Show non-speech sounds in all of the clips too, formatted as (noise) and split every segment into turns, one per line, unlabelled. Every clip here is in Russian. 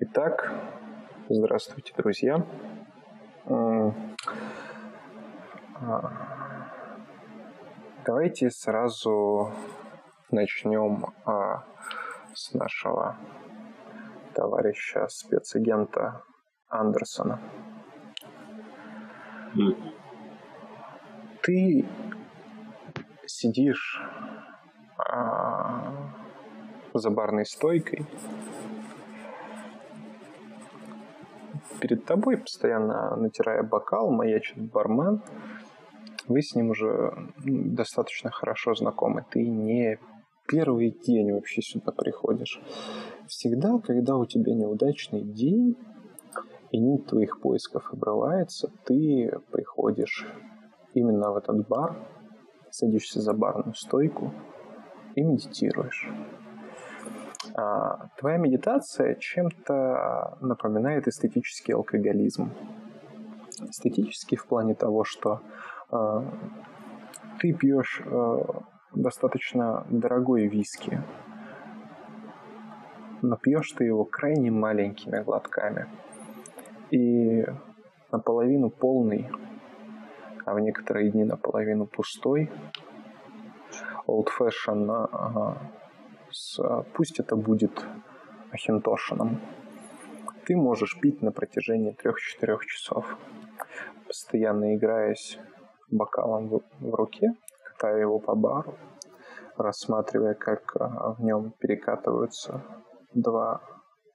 Итак, здравствуйте, друзья. А, давайте сразу начнем а, с нашего товарища спецагента Андерсона. Ты сидишь а, за барной стойкой. Перед тобой, постоянно натирая бокал, маячит бармен. Вы с ним уже достаточно хорошо знакомы. Ты не первый день вообще сюда приходишь. Всегда, когда у тебя неудачный день, и нить твоих поисков обрывается, ты приходишь именно в этот бар, садишься за барную стойку и медитируешь. А, твоя медитация чем-то напоминает эстетический алкоголизм. Эстетический в плане того, что э, ты пьешь э, достаточно дорогой виски, но пьешь ты его крайне маленькими глотками. И наполовину полный, а в некоторые дни наполовину пустой, old fashion с, пусть это будет ахинтошином, ты можешь пить на протяжении 3-4 часов, постоянно играясь бокалом в, в руке, катая его по бару, рассматривая, как в нем перекатываются два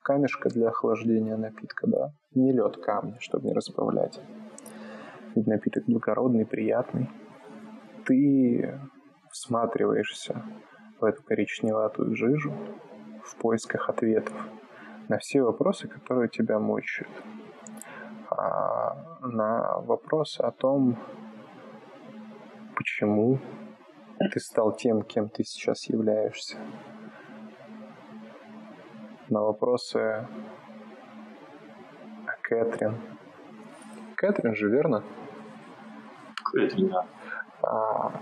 камешка для охлаждения напитка, да, не лед камня, чтобы не разбавлять. Ведь напиток благородный, приятный. Ты всматриваешься в эту коричневатую жижу в поисках ответов на все вопросы, которые тебя мучают. А на вопросы о том, почему ты стал тем, кем ты сейчас являешься. На вопросы о Кэтрин. Кэтрин же, верно?
Кэтрин, да.
А,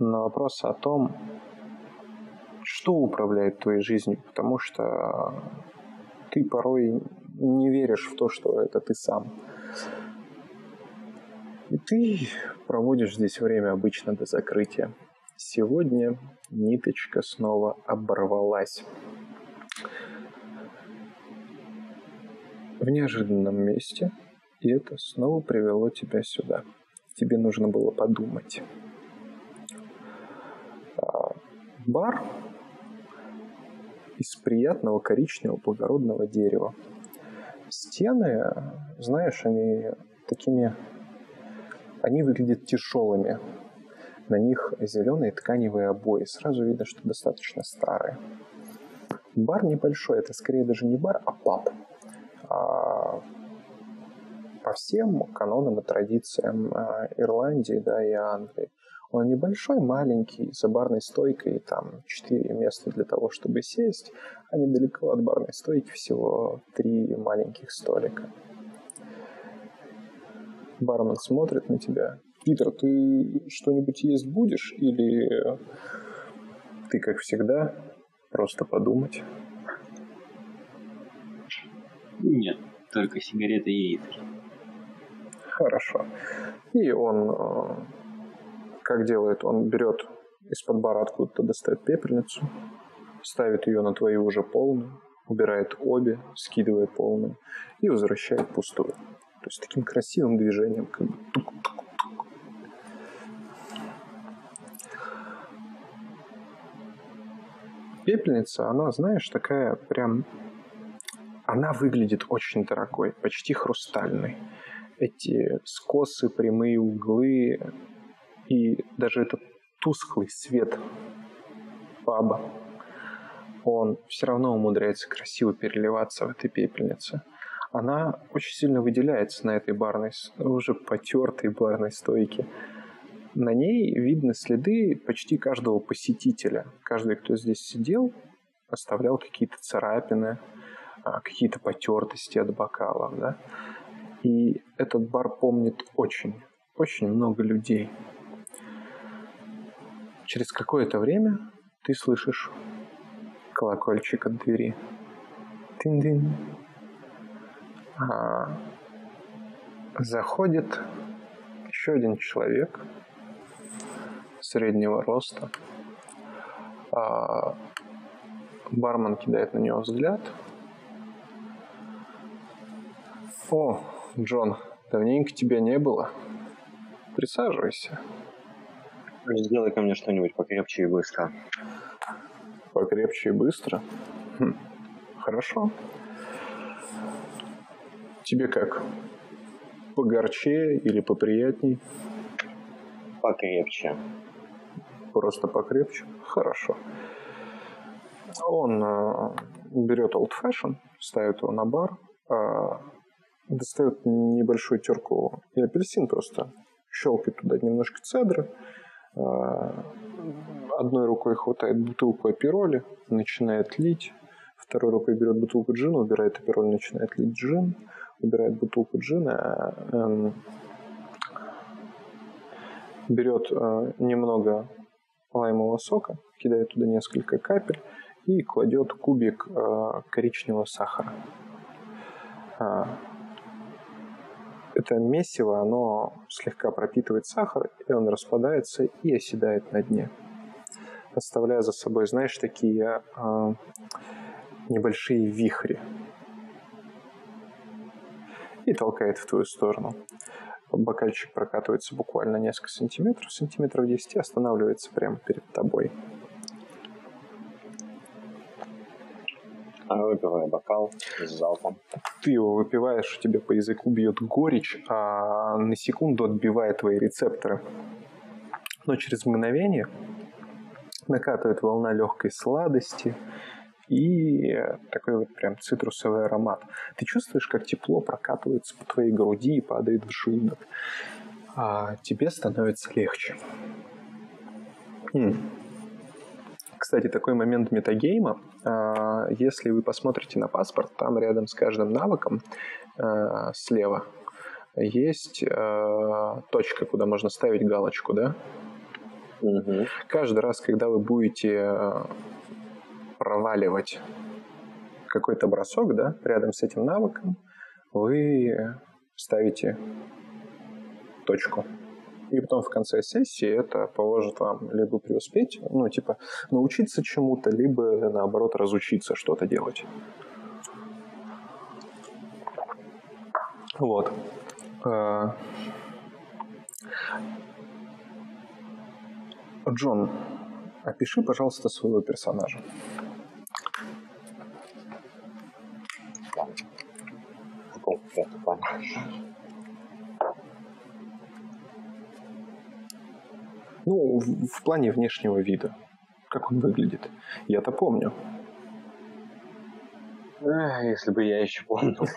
на вопросы о том, что управляет твоей жизнью, потому что ты порой не веришь в то, что это ты сам. И ты проводишь здесь время обычно до закрытия. Сегодня ниточка снова оборвалась. В неожиданном месте, и это снова привело тебя сюда. Тебе нужно было подумать. А, бар из приятного коричневого благородного дерева. Стены, знаешь, они такими... Они выглядят тяжелыми. На них зеленые тканевые обои. Сразу видно, что достаточно старые. Бар небольшой, это скорее даже не бар, а паб. А по всем канонам и традициям а, Ирландии да, и Англии он небольшой, маленький, за барной стойкой, там четыре места для того, чтобы сесть, а недалеко от барной стойки всего три маленьких столика. Бармен смотрит на тебя. Питер, ты что-нибудь есть будешь? Или ты, как всегда, просто подумать?
Нет, только сигареты и яиски.
Хорошо. И он э, как делает? Он берет из-под бара откуда-то достает пепельницу, ставит ее на твою уже полную, убирает обе, скидывает полную и возвращает пустую. То есть таким красивым движением, как бы Пепельница, она, знаешь, такая прям... Она выглядит очень дорогой, почти хрустальной. Эти скосы, прямые углы, и даже этот тусклый свет паба, он все равно умудряется красиво переливаться в этой пепельнице. Она очень сильно выделяется на этой барной, уже потертой барной стойке. На ней видны следы почти каждого посетителя. Каждый, кто здесь сидел, оставлял какие-то царапины, а, какие-то потертости от бокалов. Да? И этот бар помнит очень, очень много людей. Через какое-то время ты слышишь колокольчик от двери. Тин-дин. А, заходит еще один человек среднего роста. А, бармен кидает на него взгляд. О, Джон, давненько тебя не было. Присаживайся.
Сделай ко мне что-нибудь покрепче и быстро.
Покрепче и быстро? Хм. Хорошо. Тебе как? Погорче или поприятней?
Покрепче.
Просто покрепче? Хорошо. Он э, берет Old Fashion, ставит его на бар, э, достает небольшую терку и апельсин просто, щелкает туда немножко цедры, одной рукой хватает бутылку апероли, начинает лить, второй рукой берет бутылку джина, убирает апероль, начинает лить джин, убирает бутылку джина, э, берет э, немного лаймового сока, кидает туда несколько капель и кладет кубик э, коричневого сахара. Это месиво, оно слегка пропитывает сахар, и он распадается и оседает на дне, оставляя за собой, знаешь, такие э, небольшие вихри. И толкает в твою сторону. Бокальчик прокатывается буквально несколько сантиметров, сантиметров 10, останавливается прямо перед тобой.
Выпиваю бокал с залпом.
Ты его выпиваешь, у тебя по языку бьет горечь, а на секунду отбивает твои рецепторы. Но через мгновение накатывает волна легкой сладости и такой вот прям цитрусовый аромат. Ты чувствуешь, как тепло прокатывается по твоей груди и падает в желудок. А тебе становится легче. М. Кстати, такой момент метагейма. А, Если вы посмотрите на паспорт, там рядом с каждым навыком а, слева есть а, точка, куда можно ставить галочку, да?
Угу.
Каждый раз, когда вы будете проваливать какой-то бросок, да, рядом с этим навыком, вы ставите точку. И потом в конце сессии это поможет вам либо преуспеть, ну, типа, научиться чему-то, либо, наоборот, разучиться что-то делать. Вот. А, Джон, опиши, пожалуйста, своего персонажа. Ну, в, в плане внешнего вида. Как он выглядит. Я-то помню.
Эх, Если бы я еще помнил. (laughs)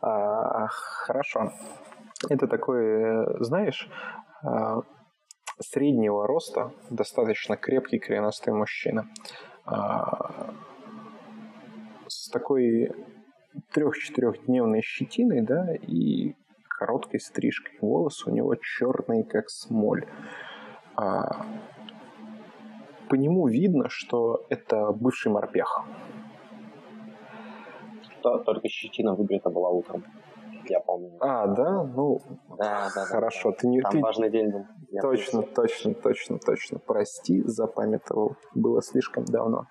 А, хорошо. Это такой, э, знаешь, а, среднего роста, достаточно крепкий, коренастый мужчина. А, с такой трех-четырехдневной щетиной, да, и короткой стрижкой. Волосы у него черные, как смоль. А, по нему видно, что это бывший морпех.
То- Только щетина выбрита была утром. Я помню.
А, да? Ну,
Да, да, да.
хорошо. Ты не,
Там
ты,
важный день был. Я
Точно,
помню.
точно, точно, точно. Прости, запамятовал. Было слишком давно.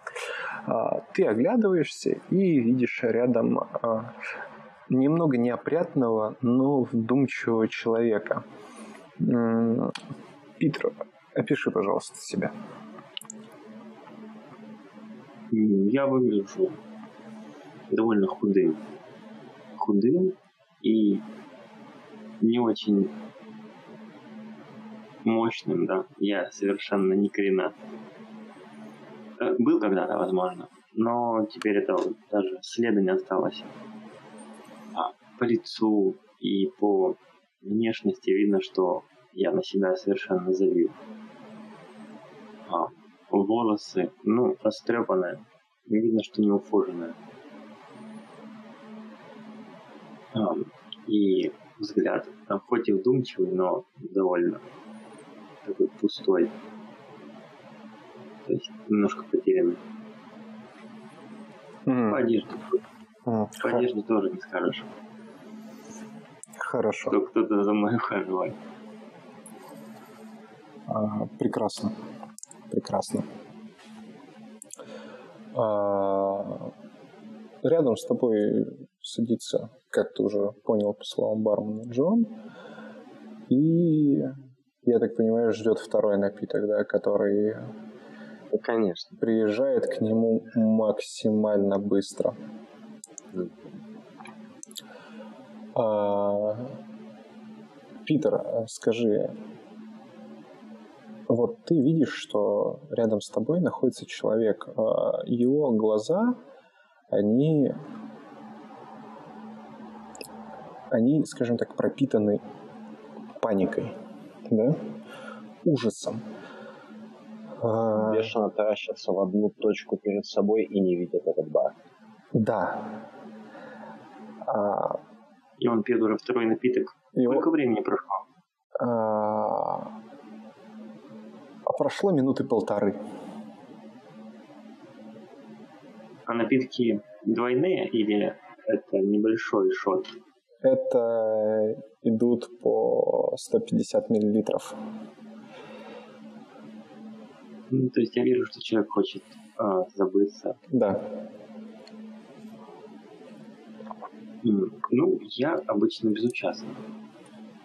А, Ты оглядываешься и видишь рядом а, немного неопрятного, но вдумчивого человека. Питер, опиши, пожалуйста, себя.
Я выгляжу довольно худым. Худым и не очень мощным, да. Я совершенно не коренат. Э, Был когда-то, возможно, но теперь это вот даже следа не осталось. По лицу и по внешности видно, что я на себя совершенно забил. А, волосы, ну, растрепанные. Видно, что не ухоженные. А, и взгляд, а, хоть и вдумчивый, но довольно такой пустой. То есть немножко потерянный.
М,
По одежде.
м,
По одежде тоже не скажешь,
Хорошо.
что кто-то за мной ухаживает.
А, Прекрасно. Прекрасно. А, Рядом с тобой садится, как ты уже понял по словам бармена, Джон. И, я так понимаю, ждет второй напиток, да, который
конечно.
приезжает к нему максимально быстро. А, Питер, скажи, вот ты видишь, что рядом с тобой находится человек. а Его глаза, они, они, скажем так, пропитаны паникой, да, ужасом. А,
Бешено таращатся в одну точку перед собой и не видят этот бар.
Да. А,
И он пьет уже второй напиток.
его-
Сколько времени прошло?
а, а прошло минуты полторы.
А напитки двойные или это небольшой шот?
Это идут по 150 миллилитров.
Ну, то есть я вижу, что человек хочет а, забыться.
Да.
Ну, я обычно безучастен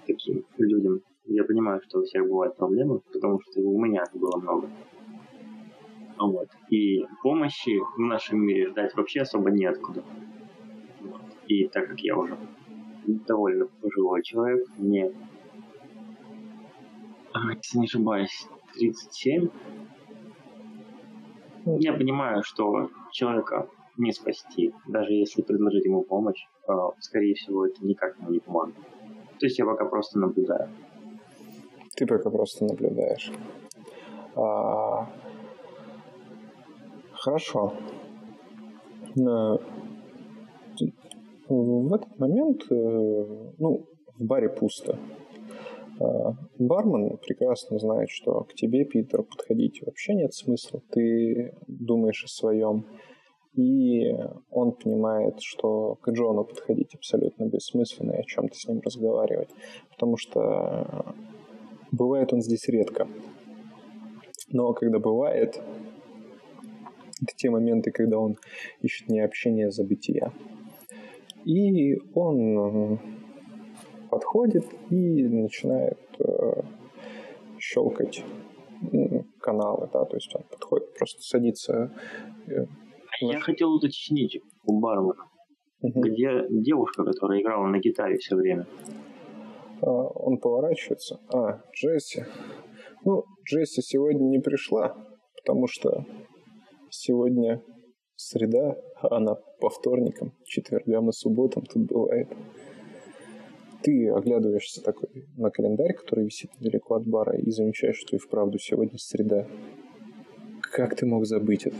таким людям. Я понимаю, что у всех бывают проблемы, потому что у меня было много. Вот. И помощи в нашем мире ждать вообще особо неоткуда. Вот. И так как я уже довольно пожилой человек, мне, а, если не ошибаюсь, 37, я понимаю, что человека не спасти, даже если предложить ему помощь, э, скорее всего, это никак ему не поможет. То есть я пока просто наблюдаю.
Ты пока просто наблюдаешь. А, Хорошо. Но В этот момент, э, ну, в баре пусто. Бармен прекрасно знает, что к тебе, Питер, подходить вообще нет смысла. Ты думаешь о своем. И он понимает, что к Джону подходить абсолютно бессмысленно и о чем-то с ним разговаривать. Потому что бывает он здесь редко. Но когда бывает, это те моменты, когда он ищет не общение, а забытия. И он э, подходит и начинает э, щелкать каналы, да, то есть он подходит, просто садится.
Я хотел уточнить у
мгм.
где девушка, которая играла на гитаре все время.
А, Он поворачивается. А, Джесси. Ну, Джесси сегодня не пришла, потому что сегодня среда, а она по вторникам, четвергам и субботам тут бывает. Ты оглядываешься такой на календарь, который висит недалеко от бара, и замечаешь, что и вправду сегодня среда. Как ты мог забыть это?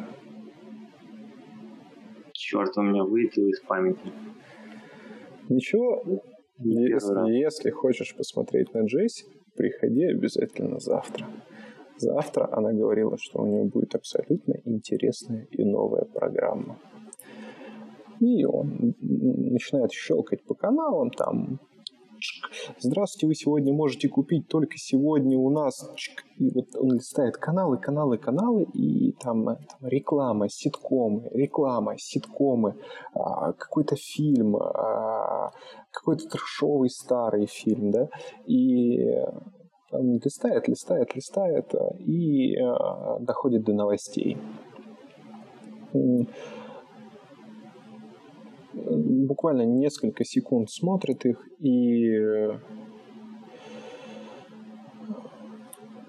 Черт, он меня вылетел из памяти.
Ничего,
Не первый раз.
Если, если хочешь посмотреть на Джесси, приходи обязательно завтра. Завтра она говорила, что у нее будет абсолютно интересная и новая программа. И он начинает щелкать по каналам, там Здравствуйте, вы сегодня можете купить только сегодня у нас. И вот он листает каналы, каналы, каналы, и там, э, там реклама, ситкомы, реклама, ситкомы, а, какой-то фильм, а, какой-то трешовый старый фильм, да, и он листает, листает, листает, а, и доходит до новостей. Буквально несколько секунд смотрит их, и э,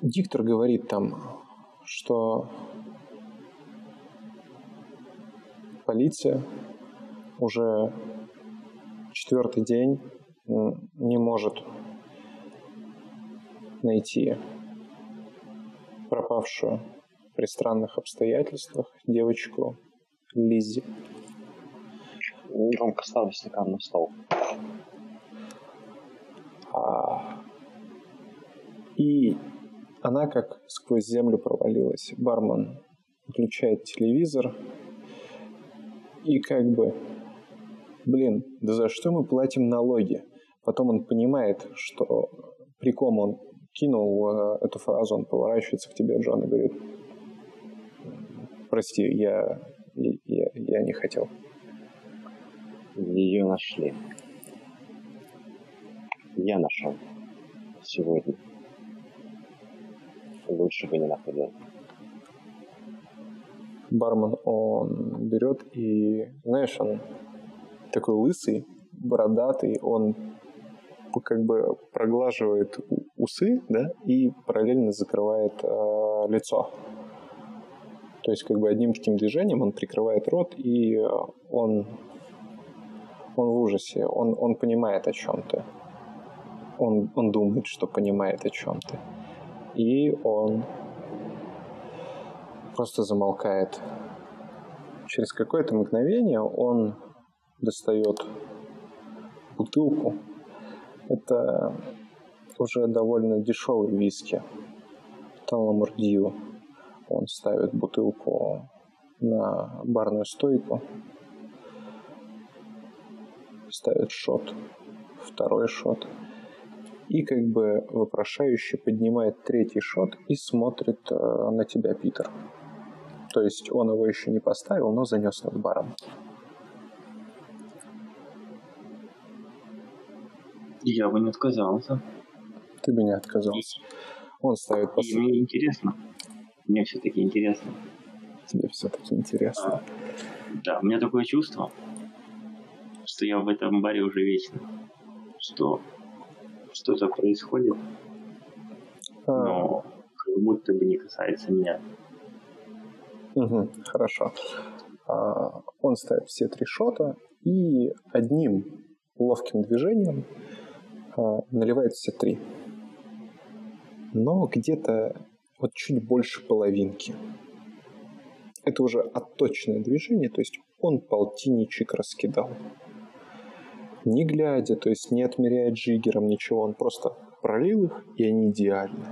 диктор говорит там, что полиция уже четвертый день не может найти пропавшую при странных обстоятельствах девочку Лиззи.
Громко ставлю стакан на стол.
А, И она как сквозь землю провалилась. Бармен включает телевизор И как бы, блин, да за что мы платим налоги? Потом он понимает, что при ком он кинул э, эту фразу, он поворачивается к тебе, Джон, и говорит, прости, я, я, я не хотел.
Ее нашли. Я нашел. Сегодня. Лучше бы не находил.
Бармен, он берет и, знаешь, он такой лысый, бородатый, он как бы проглаживает усы, да, и параллельно закрывает э, лицо. То есть как бы одним таким движением он прикрывает рот, и э, он, он в ужасе, он, он понимает о чем ты. Он, он думает, что понимает о чем ты. И он просто замолкает. Через какое-то мгновение он достает бутылку. Это уже довольно дешевый виски. Таламурдио. Он ставит бутылку на барную стойку, ставит шот, второй шот, и как бы вопрошающе поднимает третий шот и смотрит э, на тебя, Питер. То есть он его еще не поставил, но занес над баром.
Я бы не отказался.
Ты бы не отказался. Он ставит
И
последний.
мне интересно. Мне все-таки интересно.
Тебе все-таки интересно.
Да, у меня такое чувство, что я в этом баре уже вечно. Что что-то происходит,
А,
но как будто бы не касается меня.
Мгм, хорошо. А, он ставит все три шота и одним ловким движением а, наливает все три. Но где-то вот чуть больше половинки. Это уже отточенное движение, то есть он полтинничек раскидал. Не глядя, то есть не отмеряя джиггером ничего, он просто пролил их, и они идеальны.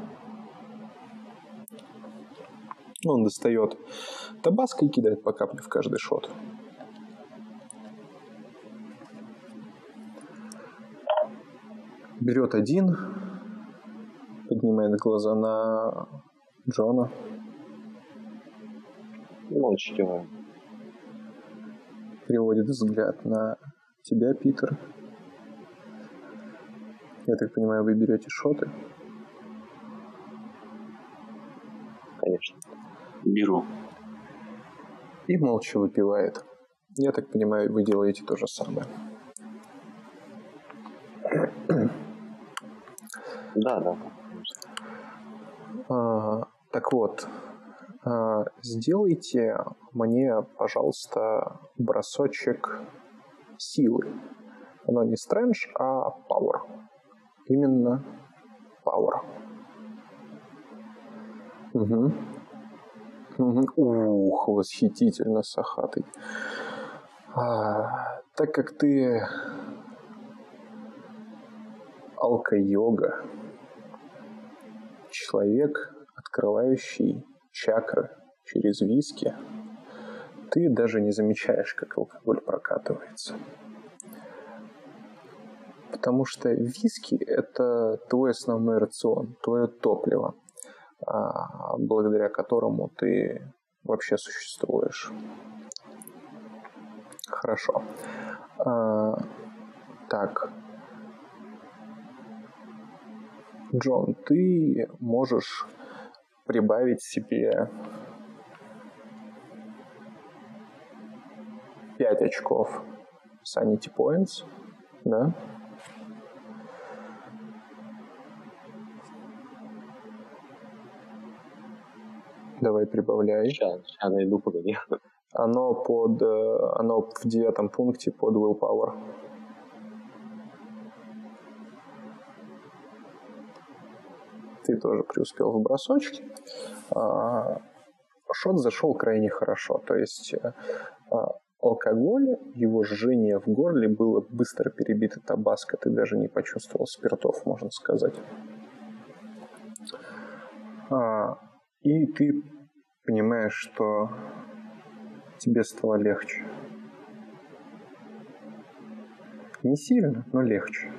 Он достает табаско и кидает по капле в каждый шот. Берет один, поднимает глаза на Джона.
Молча киваю.
переводит взгляд на тебя, Питер. Я так понимаю, вы берете шоты.
Конечно.
Беру.
и молча выпивает. Я так понимаю, вы делаете то же самое.
Да, да.
А, так вот, а, сделайте мне, пожалуйста, бросочек силы. Оно не стрэндж, а power. Именно power. Угу. Мгм. Ух, восхитительно, Сахатый. А, так как ты алка-йога, человек, открывающий чакры через виски, ты даже не замечаешь, как алкоголь прокатывается. Потому что виски – это твой основной рацион, твое топливо, а, благодаря которому ты вообще существуешь. Хорошо. А, так. Джон, ты можешь прибавить себе 5 очков Sanity Points, да? Давай прибавляй.
Сейчас, сейчас найду, погоди.
Оно под, э, оно в девятом пункте под willpower. Ты тоже преуспел в бросочке. А, Шот зашел крайне хорошо. То есть э, а, алкоголь, его жжение в горле было быстро перебито табаско. Ты даже не почувствовал спиртов, можно сказать. А, И ты понимаешь, что тебе стало легче. Не сильно, но легче.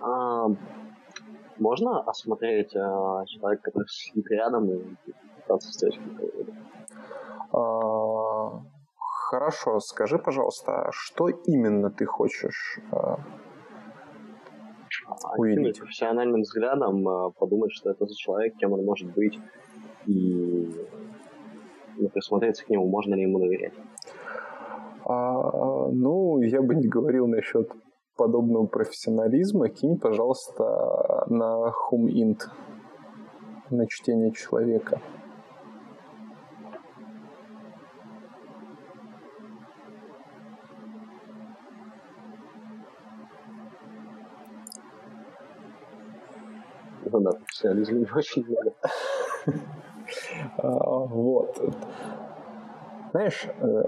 А, можно осмотреть а, человека, который сидит рядом и пытаться встретить
а, Хорошо, скажи, пожалуйста, что именно ты хочешь а, увидеть?
профессиональным взглядом а, подумать, что это за человек, кем он может быть, и ну, присмотреться к нему, можно ли ему доверять.
А, ну, я бы не говорил насчет подобного профессионализма. Кинь, пожалуйста, на HumInt, на чтение человека.
Не очень много.
А, вот. Знаешь, э,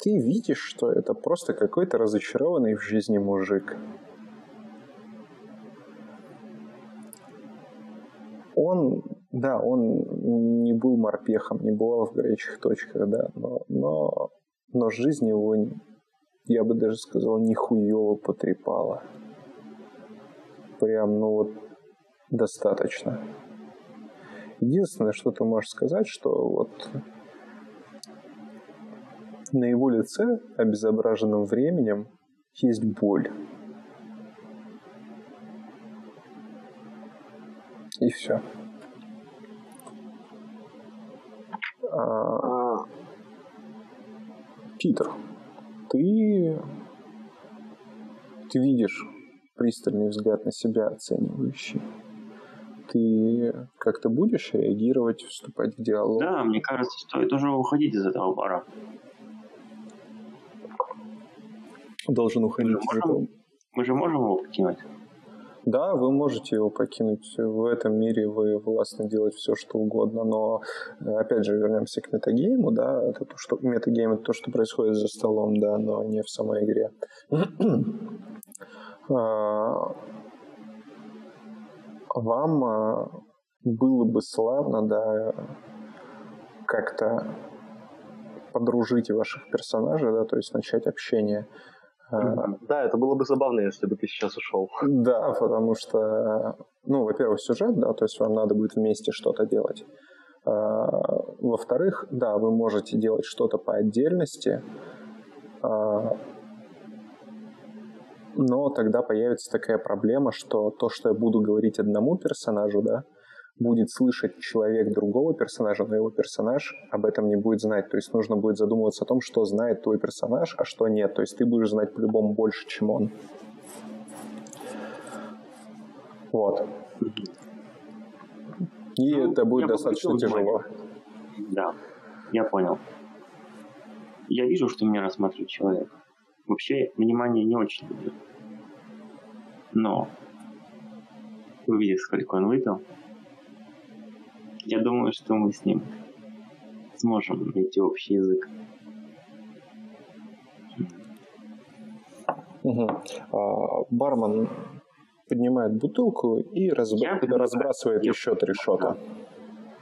ты видишь, что это просто какой-то разочарованный в жизни мужик. Он, да, он не был морпехом, не бывал в горячих точках, да, но, но, но жизнь его, я бы даже сказал, нихуево потрепала. Прям, ну вот, достаточно. Единственное, что ты можешь сказать, что вот на его лице, обезображенном временем, есть боль. И все. А, Питер, ты, ты видишь пристальный взгляд на себя оценивающий ты как-то будешь реагировать, вступать в диалог?
Да, мне кажется, стоит уже уходить из этого бара.
Должен уходить
мы из этого. Мы же можем его покинуть?
Да, вы можете его покинуть. В этом мире вы властны делать все, что угодно. Но, опять же, вернемся к метагейму, да, это то, что метагейм это то, что происходит за столом, да, но не в самой игре. (clears throat) Вам а, было бы славно, да, как-то подружить ваших персонажей, да, то есть начать общение.
А, да, это было бы забавно, если бы ты сейчас ушел.
Да, потому что, ну, во-первых, сюжет, да, то есть вам надо будет вместе что-то делать. А, во-вторых, да, вы можете делать что-то по отдельности, но тогда появится такая проблема, что то, что я буду говорить одному персонажу, да, будет слышать человек другого персонажа, но его персонаж об этом не будет знать. То есть нужно будет задумываться о том, что знает твой персонаж, а что нет. То есть ты будешь знать по-любому больше, чем он. Вот. И ну, это будет достаточно тяжело.
Да, я понял. Я вижу, что меня рассматривает человек. Вообще, внимание не очень люблю. Но, увидев, сколько он выпил, я думаю, что мы с ним сможем найти общий язык.
Угу. А, бармен поднимает бутылку и разбра... разбрасывает я... еще три шота.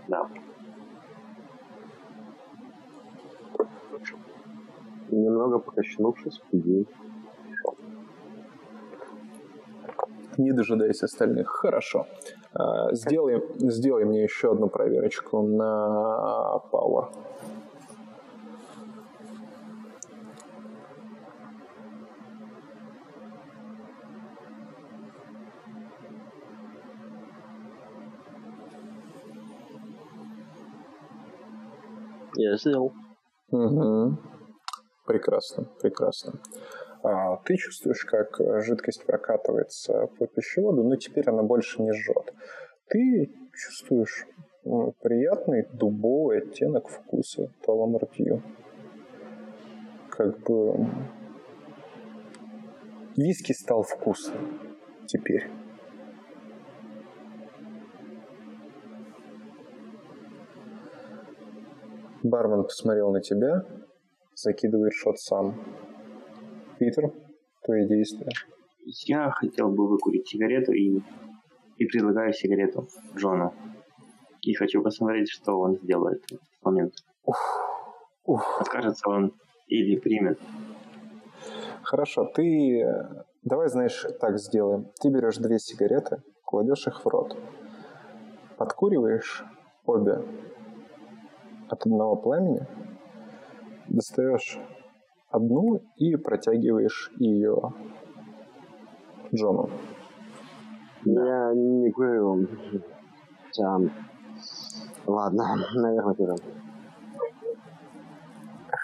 Да.
Немного покачнувшись, пью
не дожидаясь остальных. Хорошо. А, сделай, сделай мне еще одну проверочку на Power.
Я сделал.
Угу. Прекрасно, прекрасно. А, ты чувствуешь, как жидкость прокатывается по пищеводу, но теперь она больше не жжет. Ты чувствуешь приятный дубовый оттенок вкуса таламартью. Как бы виски стал вкусным теперь. Бармен посмотрел на тебя, закидывает шот сам. Питер, твои действия.
Я хотел бы выкурить сигарету и, и предлагаю сигарету Джону. И хочу посмотреть, что он сделает в этот момент. Ух. Ух. Откажется он или примет.
Хорошо, ты... Давай, знаешь, так сделаем. Ты берешь две сигареты, кладешь их в рот, подкуриваешь обе от одного пламени, достаешь одну и протягиваешь ее Джону.
Я не курю. Хотя... Ладно, наверное, курю.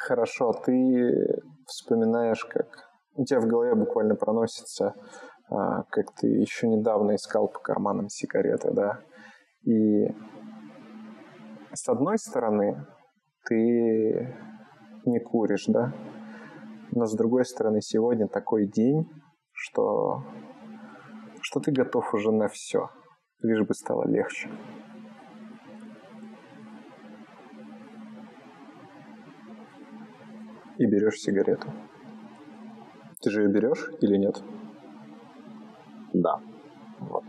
Хорошо, ты вспоминаешь, как у тебя в голове буквально проносится, а, как ты еще недавно искал по карманам сигареты, да, и с одной стороны ты не куришь, да, но с другой стороны сегодня такой день, что, что ты готов уже на все, лишь бы стало легче. И берешь сигарету. Ты же ее берешь или нет?
Да.
Вот.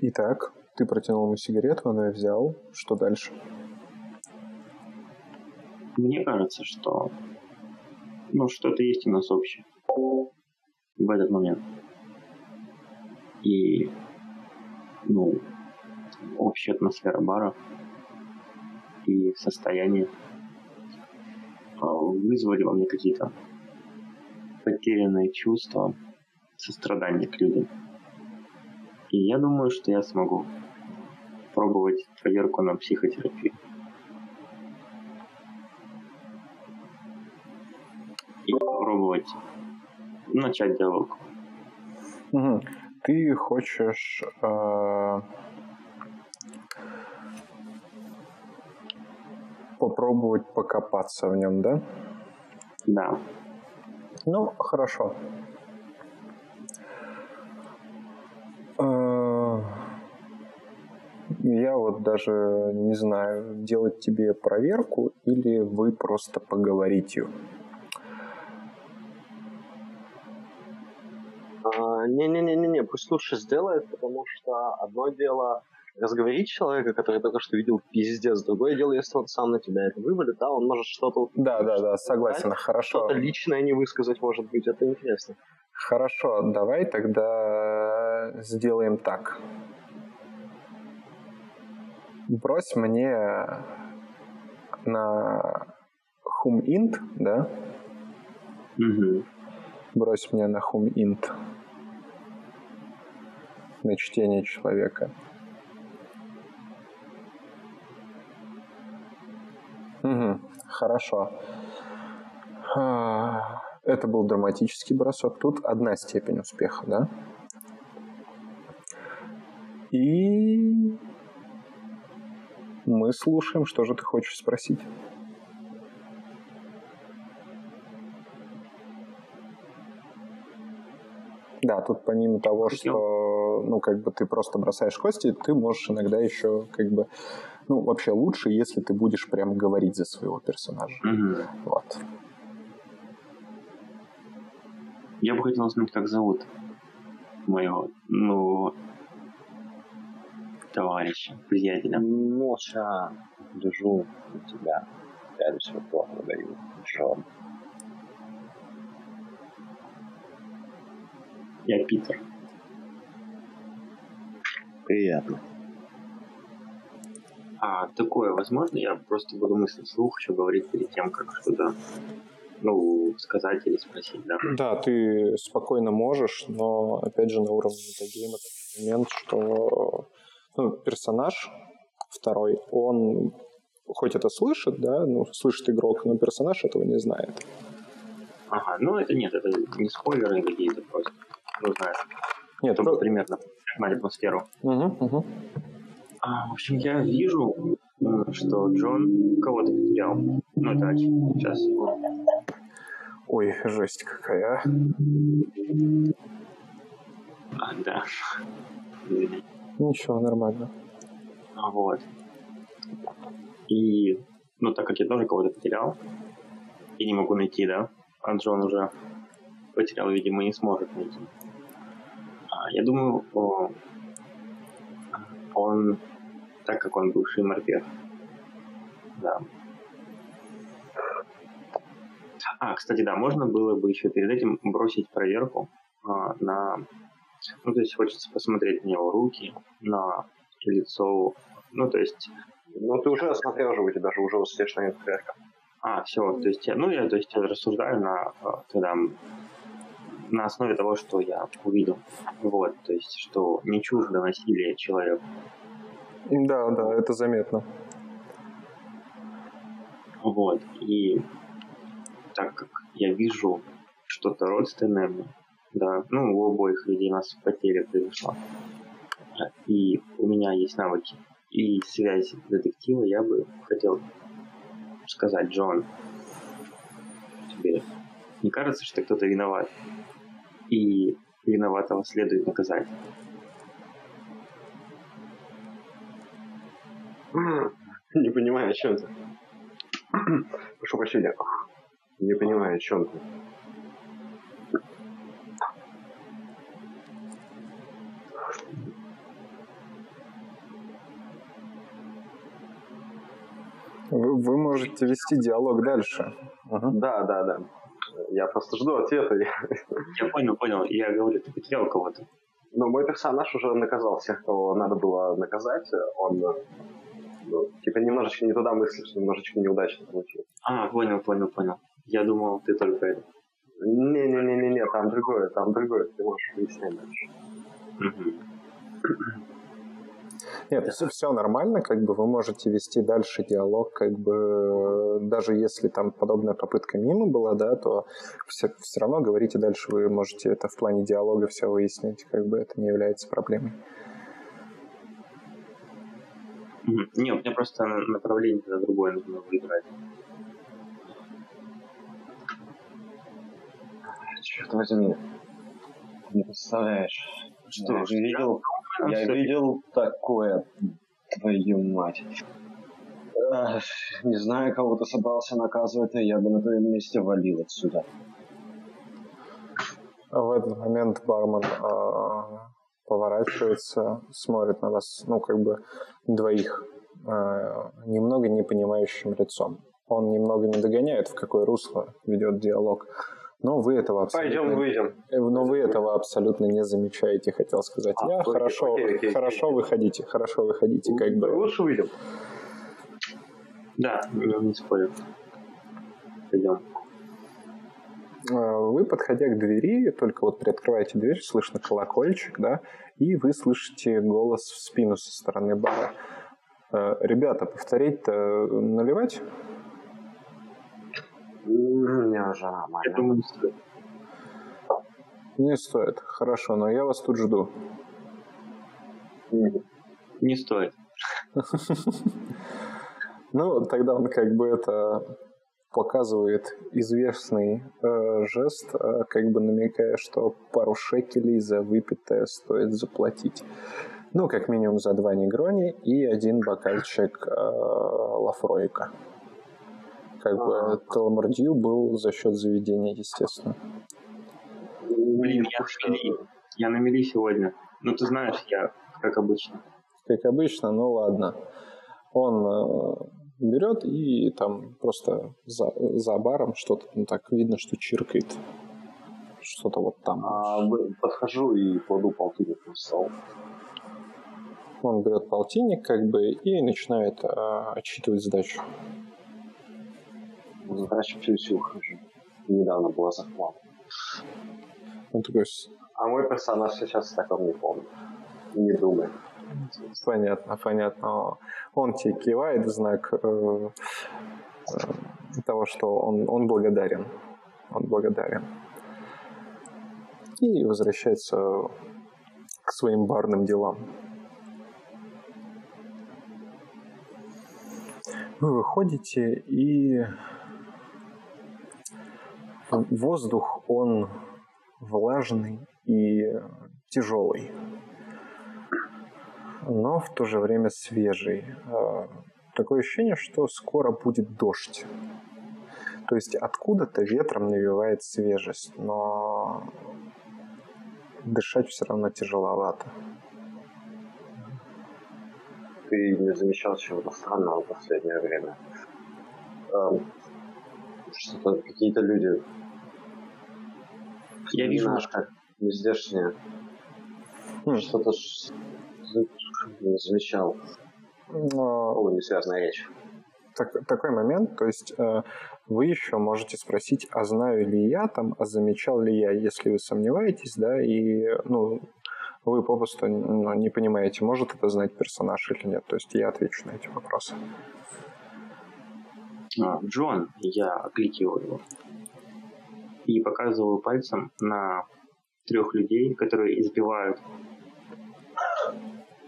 Итак, ты протянул ему сигарету, он ее взял. Что дальше?
Мне кажется, что ну, что-то есть у нас общее в этот момент. И ну, общая атмосфера бара и состояние а, вызвали во мне какие-то потерянные чувства, сострадания к людям. И я думаю, что я смогу пробовать проверку на психотерапию. И попробовать начать диалог.
Угу. Ты хочешь э, попробовать покопаться в нем, да?
Да.
Ну, хорошо. Я вот даже не знаю, делать тебе проверку или вы просто поговорите.
А, Не-не-не-не, пусть лучше сделает, потому что одно дело разговорить человека, который только что видел пиздец, другое дело, если он сам на тебя это вывалит, да, он может что-то...
Да, да, да, согласен, хорошо.
Что-то личное не высказать, может быть, это интересно.
Хорошо, давай тогда сделаем так. Брось мне на hum int, да?
Угу.
Брось мне на hum int на чтение человека. Угу, хорошо. А, Это был драматический бросок. Тут одна степень успеха, да? И мы слушаем, что же ты хочешь спросить. Да, тут помимо того,
Хотел.
что, ну, как бы ты просто бросаешь кости, ты можешь иногда еще, как бы, ну, вообще лучше, если ты будешь прям говорить за своего персонажа.
Угу.
Вот.
Я бы хотел знать, как зовут моего, ну, товарища, приятеля.
Молча держу тебя. Пялюсь в упор, выдаю. Джон.
Я Питер.
Приятно.
А такое возможно? Я просто буду мыслить вслух, что говорить перед тем, как что-то, ну, сказать или спросить, да?
Да, ты спокойно можешь, но, опять же, на уровне метагейма такой момент, что ну, персонаж второй, он хоть это слышит, да, ну, слышит игрок, но персонаж этого не знает.
Ага, ну это нет, это не спойлеры какие-то просто. Ну, знаешь,
Нет,
чтобы
про-
примерно понимать атмосферу.
Мгм, мгм.
А, в общем, я вижу, э, что Джон кого-то потерял. Ну, это очевидно. Сейчас.
Ой, жесть какая. а.
А, да.
Ничего, нормально.
А, Вот. И, ну, так как я тоже кого-то потерял, и не могу найти, да, а Джон уже потерял, видимо, не сможет найти. А, я думаю, о, он, так как он бывший морпех, да. А, кстати, да, можно было бы еще перед этим бросить проверку а, на... Ну, то есть хочется посмотреть на его руки, на лицо. Ну, то есть...
Ну, ты уже осмотрел же, у тебя же уже успешная проверка.
А, все, то есть, ну, я, то есть, рассуждаю на, тогда, на основе того, что я увидел. Вот, то есть, что не чуждо насилие человека.
Да, да, это заметно.
Вот, и так как я вижу что-то родственное мне, да, ну, у обоих людей у нас потеря произошла, и у меня есть навыки и связь детектива, я бы хотел сказать, Джон, тебе не кажется, что кто-то виноват? И виноватого следует наказать. (laughs)
Не понимаю, о чем ты. (clears throat) Прошу прощения. Не понимаю, о чем ты.
Вы, вы можете вести диалог дальше.
Угу. Да, да, да. Я просто жду ответа.
Я понял, понял. Я говорю, ты потерял кого-то.
Но мой персонаж уже наказал всех, кого надо было наказать. Он ну, типа немножечко не туда мыслишь, немножечко неудачно получилось.
А, понял, понял, понял. Я думал, ты только это.
Не-не-не-не, там другое, там другое. Ты можешь выяснять дальше. Угу.
Нет, все, все нормально, как бы вы можете вести дальше диалог, как бы даже если там подобная попытка мимо была, да, то все, все равно говорите дальше, вы можете это в плане диалога все выяснить, как бы это не является проблемой.
Не, у меня просто направление на другое нужно выбрать.
Черт возьми. Не представляешь. Что, я видел, я видел такое, твою мать. Не знаю, кого ты собрался наказывать, но я бы на твоем месте валил отсюда.
В этот момент бармен э, поворачивается, смотрит на вас, ну, как бы двоих, э, немного непонимающим лицом. Он немного не догоняет, в какое русло ведет диалог. Но вы этого
абсолютно... Пойдем выйдем.
Но вы этого абсолютно не замечаете, хотел сказать а, я. Окей, хорошо, окей, окей, хорошо окей. выходите, хорошо выходите, как бы.
Лучше выйдем.
Да, не спорю. Пойдем.
А, вы, подходя к двери, только вот приоткрываете дверь, слышно колокольчик, да, и вы слышите голос в спину со стороны бара. А, Ребята, повторить-то наливать?
Не, уже нормально. Я думаю, не стоит.
Не стоит. Хорошо, но я вас тут жду.
Не стоит. (laughs)
Ну, тогда он как бы это показывает известный э, жест, э, как бы намекая, что пару шекелей за выпитое стоит заплатить. Ну, как минимум за два негрони и один бокальчик э, лафроика как бы Теламардью был за счет заведения, естественно.
Блин, я на мели. Я на мели сегодня. Ну, ты знаешь, я как обычно.
Как обычно, ну ладно. Он э, берет и там просто за, за баром что-то, ну так видно, что чиркает. Что-то вот там.
А, подхожу и кладу полтинник на стол.
Он берет полтинник, как бы, и начинает э, отчитывать сдачу.
Задача всю хожу. Недавно была захват.
Он такой...
А мой персонаж сейчас таком не помнит. Не думает.
Понятно, понятно. Он тебе кивает в знак э, э, того, что он, он благодарен. Он благодарен. И возвращается к своим барным делам. Вы выходите и воздух, он влажный и тяжелый, но в то же время свежий. А, такое ощущение, что скоро будет дождь. То есть откуда-то ветром навевает свежесть, но дышать все равно тяжеловато.
Ты не замечал чего-то странного в последнее время? э, что-то какие-то люди.
Я вижу.
Немножко не здешние.
Хм.
Что-то ж- не замечал.
Но
О, не связанная речь.
так- такой момент, то есть э, вы еще можете спросить, а знаю ли я там, а замечал ли я, если вы сомневаетесь, да, и, ну, вы попросту ну, не понимаете, может это знать персонаж или нет. То есть я отвечу на эти вопросы.
А, Джон, я окликиваю его. И показываю пальцем на трех людей, которые избивают.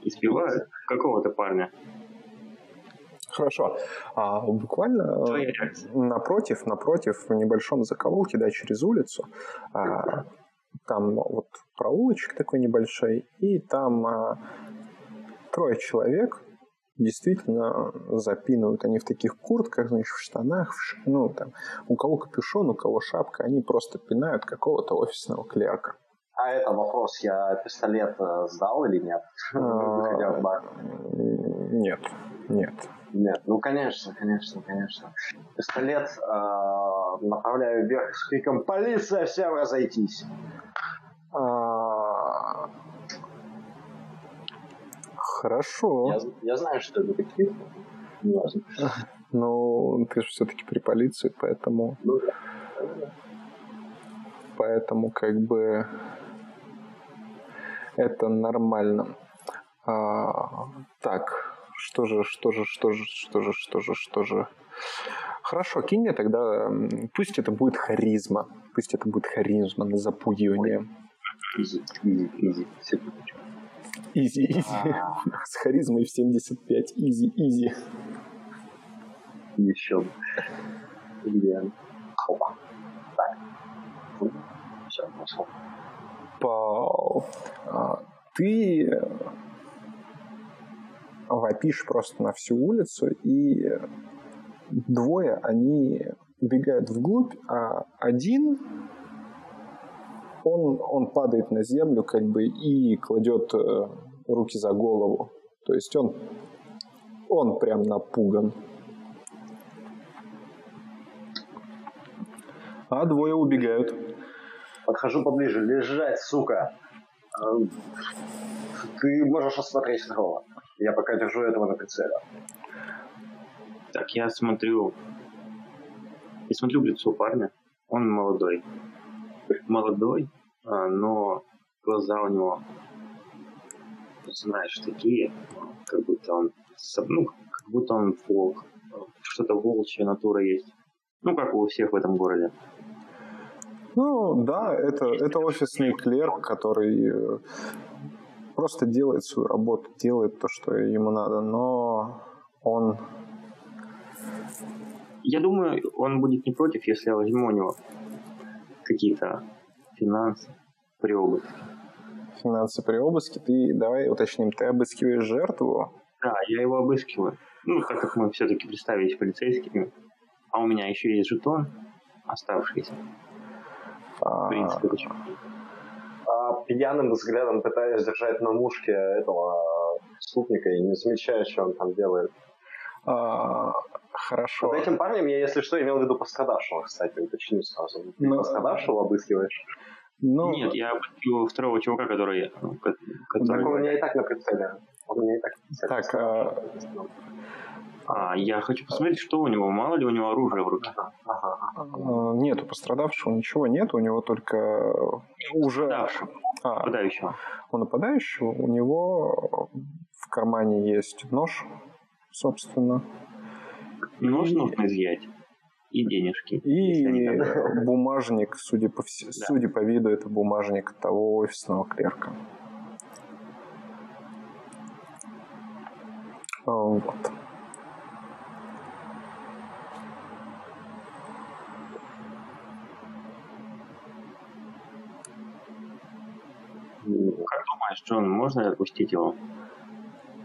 Избивают какого-то парня.
Хорошо. А буквально э, напротив, напротив, в небольшом закоулке, да, через улицу, а, там вот проулочек такой небольшой, и там а, трое человек действительно запинывают. Они в таких куртках, значит, в штанах, в ну, там, у кого капюшон, у кого шапка, они просто пинают какого-то офисного клерка.
А это вопрос, я пистолет э, сдал или нет? Выходя в бар.
М, Нет, нет.
Нет, ну конечно, конечно, конечно. Пистолет э, направляю вверх с криком «Полиция, всем разойтись!»
Хорошо.
я, я знаю, что это детектив. Не важно. (laughs)
Ну, ты же все-таки при полиции, поэтому,
Ну да.
поэтому как бы это нормально. А, так, что же, что же, что же, что же, что же, что же. Хорошо, кинь мне тогда, пусть это будет харизма, пусть это будет харизма на запугивание.
Easy, easy, easy. Секундочку.
Easy, easy.
А,
С харизмой в 75. Easy, easy.
Еще. Опа. Так. Все, пошел.
Пау. А, Ты вопишь просто на всю улицу, и двое, они убегают вглубь, а один, он, он падает на землю как бы и кладет э, руки за голову. То есть он, он прям напуган. А двое убегают.
Подхожу поближе. Лежать, сука. А, Ты можешь осмотреть второго. Я пока держу этого на прицеле.
Так, я смотрю... Я смотрю в лицо парня. Он молодой. Молодой, но глаза у него, знаешь, такие, как будто он, ну, как будто он волк. Что-то волчья натура есть. Ну, как у всех в этом городе.
Ну, да, это, это офисный клерк, который э, просто делает свою работу, делает то, что ему надо, но он...
Я думаю, он будет не против, если я возьму у него какие-то финансы при обыске.
Финансы при обыске, ты, давай уточним, ты обыскиваешь жертву,
Да, я его обыскиваю. Ну, так как мы все-таки представились полицейскими, а у меня еще есть жетон оставшийся. В
а,
принципе, почему?
А, пьяным взглядом пытаюсь держать на мушке этого преступника и не замечаю, что он там делает.
а, хорошо.
Под этим парнем я, если что, имел в виду пострадавшего, кстати, уточню сразу. Ты
Ну,
пострадавшего обыскиваешь?
Ну,
Нет, я обыскиваю второго чувака, который... ну, ко- который-
Так он у меня и так на прицеле. Он у меня и так на прицеле.
Так, а,
А, я хочу посмотреть, что у него. Мало ли у него оружие в руке.
Ага, ага, ага.
э, нет, у пострадавшего ничего нет, у него только уже...
Нападавшего.
А,
Нападающего.
у нападающего у него в кармане есть нож, собственно,
Нож
И-
нужно изъять. И денежки.
и (laughs) бумажник, судя по, вс- судя по виду, это бумажник того офисного клерка. А, Вот.
Как думаешь, Джон, можно отпустить его?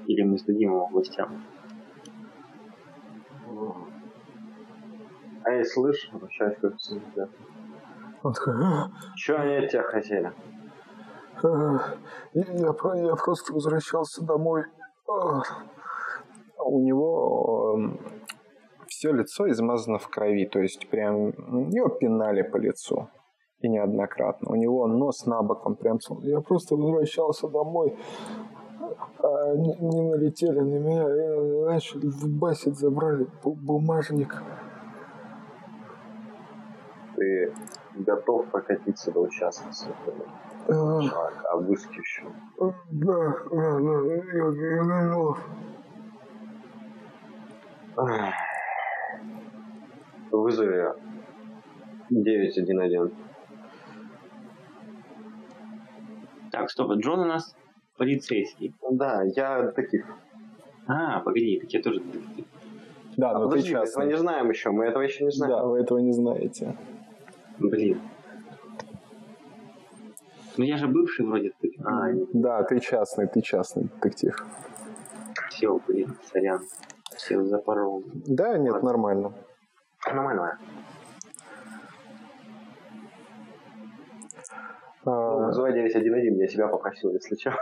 Или мы сдадим его властям?
Эй, слышь, обращаюсь к офису.
Он такой, «А,
Че они от тебя хотели?
а, я, я про- я просто возвращался домой. А». У него все лицо измазано в крови, то есть прям его пинали по лицу. И неоднократно. У него нос на бок, он прям... Я просто возвращался домой, а они не налетели на меня и начали дубасить, забрали бумажник.
Ты готов прокатиться до участка с обыскивающим?
Да, да, да, я, я готов.
Вызови 911.
Так, стоп, Джон у нас полицейский.
Да, я детектив.
А, погоди, так я тоже детектив.
Да,
а
но
подожди,
ты
мы
частный.
этого не знаем еще, мы этого еще не знаем.
Да, вы этого не знаете.
Блин. Ну я же бывший вроде. А,
Да, ты частный, ты частный детектив.
все, блин, сорян. Все запорол.
Да, нет, нормально.
Нормально. Ну,
А,
вызывай 911, я себя попросил, если что.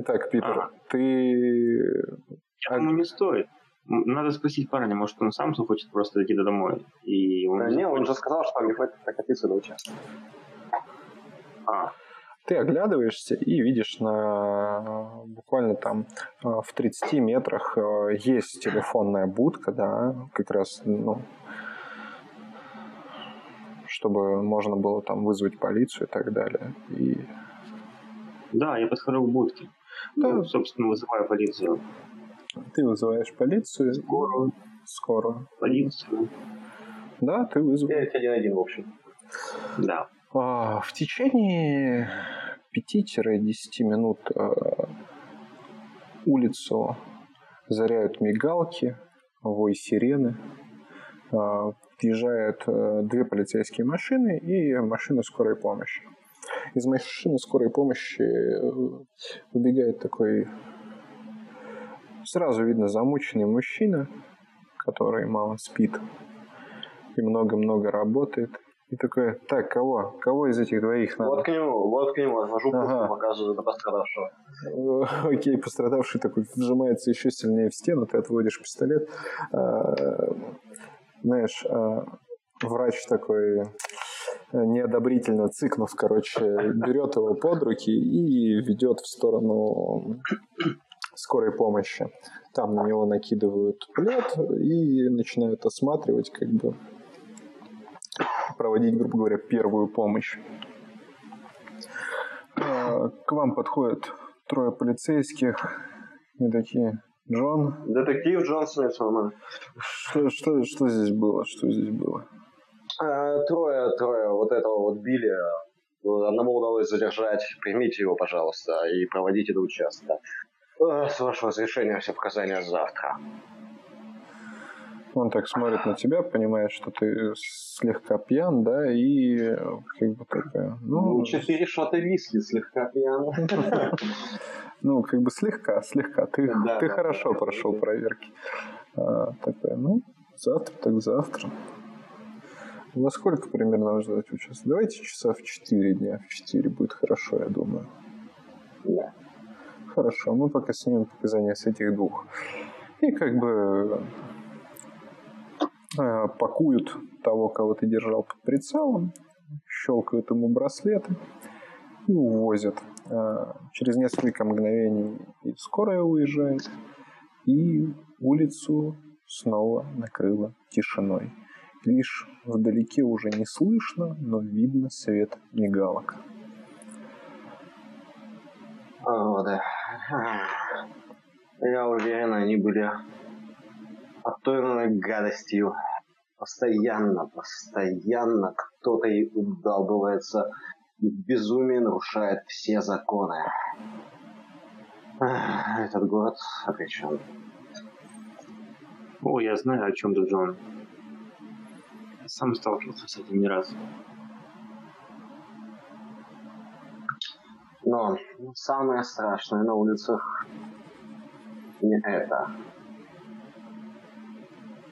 Итак, Питер,
А.
ты...
Я думаю, не стоит. Надо спросить парня, может он сам хочет просто дойти до домой. И он
Да, Не, он же сказал, что мне хватит прокатиться до участка.
А,
Ты оглядываешься и видишь на буквально там а, в 30 метрах а, есть телефонная будка, да, как раз, ну, чтобы можно было там вызвать полицию и так далее. И
да, я подхожу к будке.
Да.
Ну, собственно, вызываю полицию.
Ты вызываешь полицию,
Скорую.
скорую.
Полицию.
Да, ты вызвал.
911, в общем.
Да.
А, В течение 5-10 минут а, улицу заряют мигалки, вой сирены. А, Въезжают а, две полицейские машины и машина скорой помощи. Из машины скорой помощи э, выбегает такой сразу видно замученный мужчина, который мало спит и много-много работает. И такой, так, кого? Кого из этих двоих надо?
Вот к нему, вот к нему, отвожу
Ага.
показываю на пострадавшего.
Окей, пострадавший такой вжимается еще сильнее в стену, ты отводишь пистолет. А, Знаешь, а, врач такой э, неодобрительно цыкнув, короче, берет его под руки и ведет в сторону скорой помощи. Там на него накидывают плед и начинают осматривать, как бы проводить, грубо говоря, первую помощь. А, К вам подходят трое полицейских и такие, Джон,
Детектив и Соман.
что, что, что здесь было? Что здесь было?
Э, Трое, трое вот этого вот били. Одному удалось задержать. Примите его, пожалуйста, и проводите до участка. Э, С вашего разрешения все показания завтра.
Он так смотрит на тебя, понимает, что ты слегка пьян, да, и э, как бы такая, ну,
Ну, четыре шота виски слегка пьян. (laughs)
ну, как бы слегка, слегка. Ты,
Да,
ты
да,
хорошо
да,
прошел
да.
проверки. А, такая, ну, завтра так завтра. Во сколько примерно вас ждать участок? Давайте часа в 4 дня. В 4 будет хорошо, я думаю.
Да.
Хорошо, мы пока снимем показания с этих двух. И как бы э, пакуют того, кого ты держал под прицелом, щелкают ему браслеты и увозят. Э, Через несколько мгновений и скорая уезжает, и улицу снова накрыло тишиной. Лишь вдалеке уже не слышно, но видно свет мигалок.
О, да. Я уверен, они были отторгнуты гадостью. Постоянно, постоянно кто-то и удалбывается и в безумии нарушает все законы. Этот город обречен.
О, я знаю, о чем ты, Джон. Сам сталкивался с этим не раз.
Но самое страшное на улицах не это.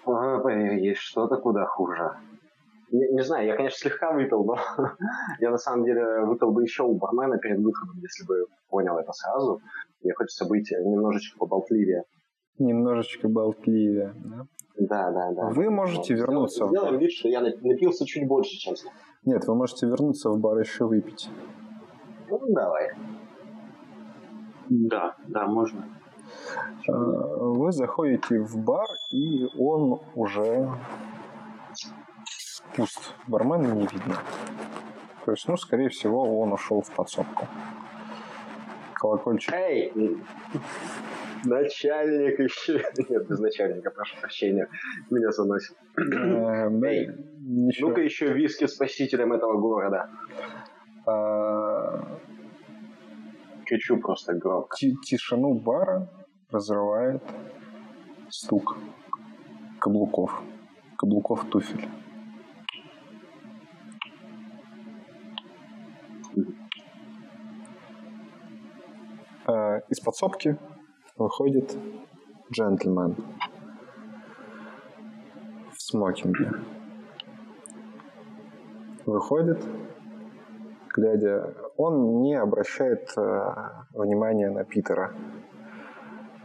Поверь, есть что-то куда хуже. Не, не знаю, я, конечно, слегка выпил, но (laughs) я на самом деле выпил бы еще у бармена перед выходом, если бы понял это сразу. Мне хочется быть немножечко поболтливее.
немножечко болтливее. Да?
Да, да, да.
Вы можете
Ну,
вернуться
сделаем- Сделаем вид, что я нап- напился чуть больше, чем
Нет, вы можете вернуться в бар еще выпить.
Ну, давай.
Да, да, можно.
А, Вы заходите в бар, и он уже пуст. Бармена не видно. То есть, ну, скорее всего, он ушел в подсобку. Колокольчик.
Эй! Начальник еще... Нет, без начальника, прошу прощения. Меня заносит.
Э,
Эй. Ну-ка еще виски спасителем этого города.
А,
Кричу просто громко.
ти- Тишину бара разрывает стук каблуков. Каблуков туфель. А, Из подсобки выходит джентльмен в смокинге. Выходит, глядя, он не обращает э, внимания на Питера.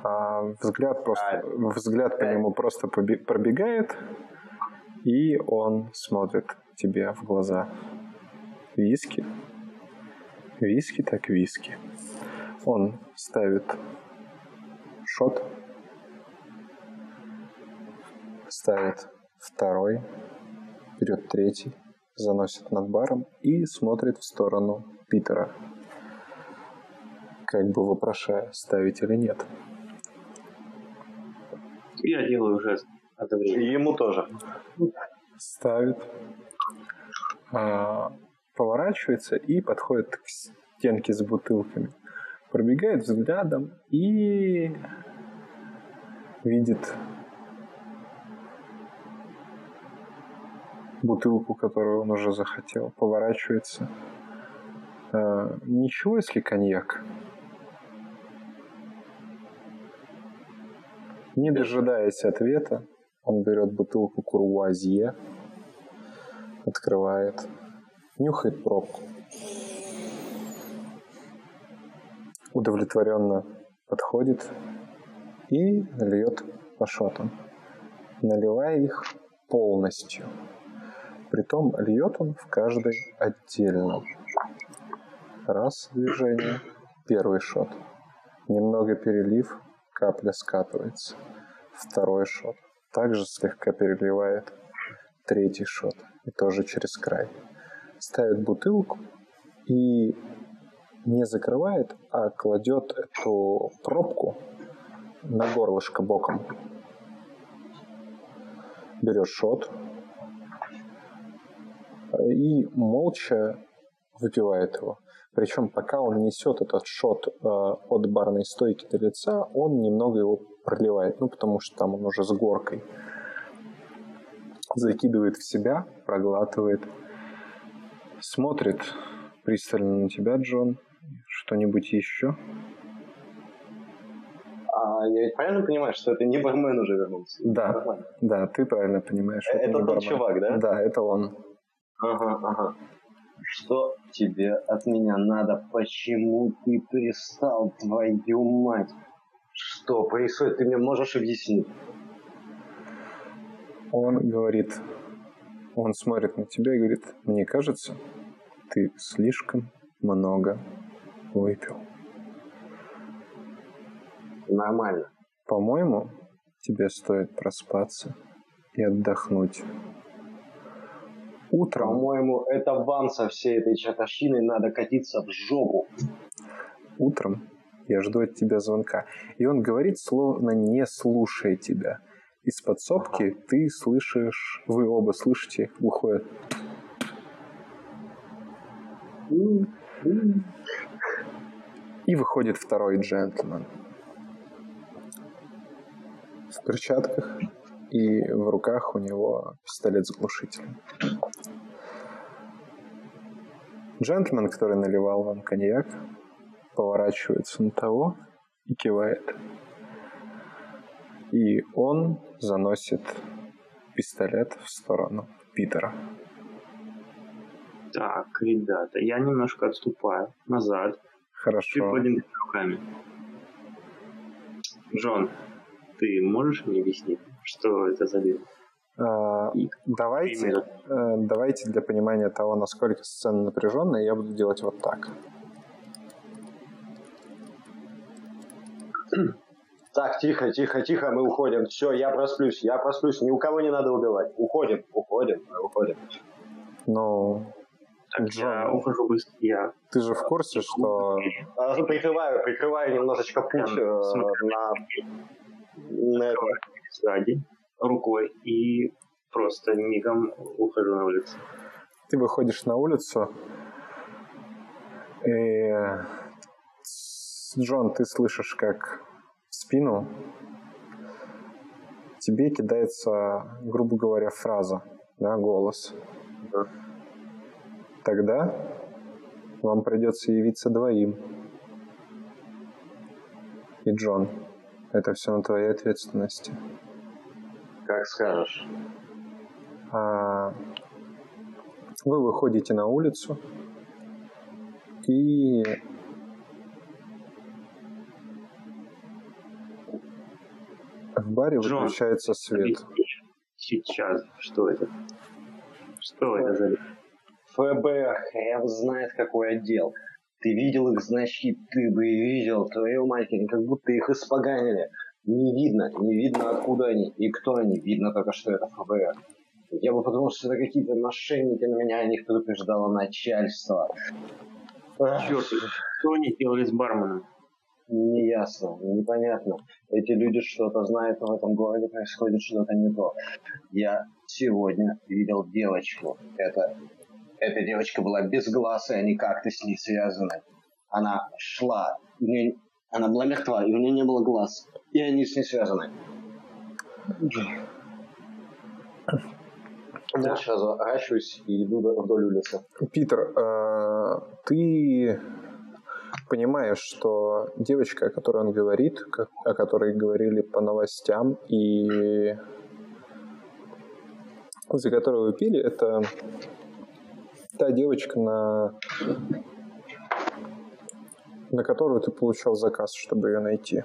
А взгляд просто, взгляд по нему просто пробегает, и он смотрит тебе в глаза. Виски? Виски так виски. Он ставит шот, ставит второй, берет третий, заносит над баром и смотрит в сторону Питера, как бы вопрошая, ставить или нет.
Я делаю жест
И
одобрения.
ему тоже.
ставит, а, поворачивается и подходит к стенке с бутылками. Пробегает взглядом и видит бутылку, которую он уже захотел. Поворачивается. А, ничего, если коньяк. Не дожидаясь ответа, он берет бутылку курвуазье, открывает, нюхает пробку. Удовлетворенно подходит и льет по шотам, наливая их полностью. Притом льет он в каждый отдельно. Раз движение, первый шот. Немного перелив, капля скатывается. Второй шот. Также слегка переливает. Третий шот. И тоже через край. Ставит бутылку и не закрывает, а кладет эту пробку на горлышко боком. Берет шот и молча выпивает его. Причем пока он несет этот шот э, от барной стойки до лица, он немного его проливает, ну потому что там он уже с горкой. Закидывает в себя, проглатывает, смотрит пристально на тебя, Джон. Что-нибудь еще?
А я ведь правильно понимаю, что это не бармен уже вернулся?
Да. Да, ты правильно понимаешь.
Это
не
тот
бармен.
чувак, да?
Да, это он.
Ага, ага. Что тебе от меня надо? Почему ты пристал, твою мать? Что происходит? Ты мне можешь объяснить?
Он говорит, он смотрит на тебя и говорит, мне кажется, ты слишком много выпил.
Нормально.
По-моему, тебе стоит проспаться и отдохнуть. Утром,
По-моему, это вам со всей этой чертовщиной надо катиться в жопу.
утром я жду от тебя звонка. И он говорит, словно не слушая тебя. Из подсобки ты слышишь, вы оба слышите глухое И выходит второй джентльмен. В перчатках и в руках у него пистолет с глушителем. Джентльмен, который наливал вам коньяк, поворачивается на того и кивает. И он заносит пистолет в сторону Питера.
Так, ребята, я немножко отступаю назад,
Хорошо.
поднятыми руками. Джон, Ты можешь мне объяснить, что это за вид?
А, давайте, э, давайте для понимания того, насколько сцена напряженная, я буду делать вот так.
Так, тихо, тихо, тихо, мы уходим. Все, я просплюсь, я просплюсь. Ни у кого не надо убивать. Уходим, уходим, уходим.
Ну,
так, Джон, я ухожу быстро. Я...
Ты же в курсе, что...
А, прикрываю, прикрываю немножечко путь э, на...
на это. Сзади, рукой, и просто мигом ухожу на улицу.
Ты выходишь на улицу, и... Джон, ты слышишь, как в спину тебе кидается, грубо говоря, фраза, да, голос. Да. Тогда вам придется явиться двоим. И Джон, это все на твоей ответственности.
Как скажешь.
А, вы выходите на улицу и в баре Джон, выключается свет.
Сейчас, что это? Что это за...
ФБР, хрен знает какой отдел. Ты видел их значки, ты бы и видел, твою мать, как будто их испоганили. Не видно, не видно, откуда они и кто они. Видно только, что это ФБР. Я бы подумал, что это какие-то мошенники, на меня о них предупреждало начальство.
Черт, что они делали с барменом?
Неясно, непонятно. Эти люди что-то знают, но в этом городе происходит что-то не то. Я сегодня видел девочку. Это, эта девочка была без глаз, и они как-то с ней связаны. Она шла, у нее, она была мертва, и у нее не было глаз. И они с ней связаны. Я сейчас заворачиваюсь и иду вдоль улицы.
Питер, э, ты понимаешь, что девочка, о которой он говорит, о которой говорили по новостям и за которую вы пили, это та девочка, на, на которую ты получал заказ, чтобы ее найти.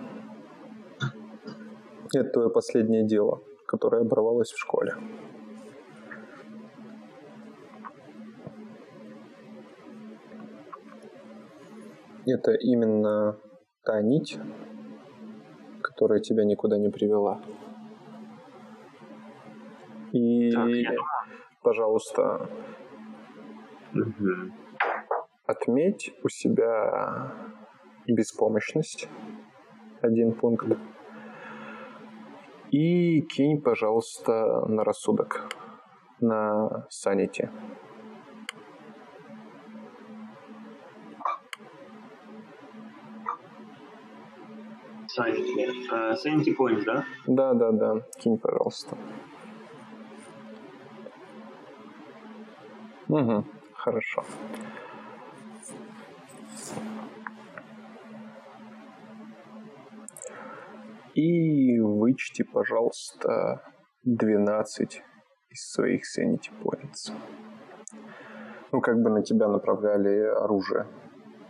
Это твое последнее дело, которое оборвалось в школе. это именно та нить, которая тебя никуда не привела. И, так, я... пожалуйста, угу. отметь у себя беспомощность, один пункт, и кинь, пожалуйста, на рассудок, на санити.
Санити. Sanity Point, да?
Да, да, да. Кинь, пожалуйста. Угу, хорошо. И вычти, пожалуйста, 12 из своих Sanity Points. Ну, как бы на тебя направляли оружие.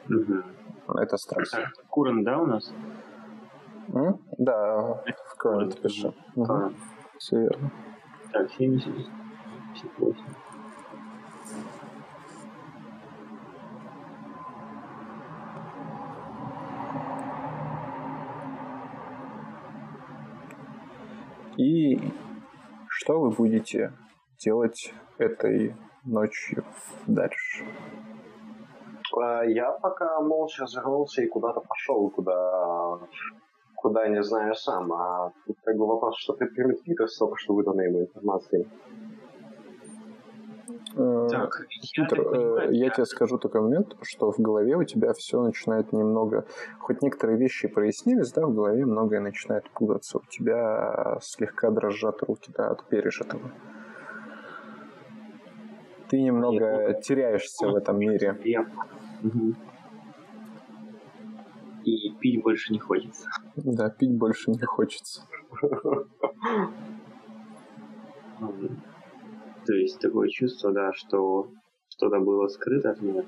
Угу. Это стресс.
Куран, да, у нас?
М? Да, в пишу. Угу. Все верно.
Так, 70, 78.
И что вы будете делать этой ночью дальше?
А, я пока молча развернулся и куда-то пошел, куда куда не знаю сам. А тут как бы вопрос, что предпримет Питер с только что выданной ему информации.
Э, так, Питер, я, э, я тебе скажу такой момент, что в голове у тебя все начинает немного, хоть некоторые вещи прояснились, да, в голове многое начинает путаться. У тебя слегка дрожат руки, да, от пережитого. Ты немного теряешься в этом мире. Я... Угу
и пить больше не хочется.
Да, пить больше не хочется. (laughs)
То есть такое чувство, да, что что-то было скрыто от меня.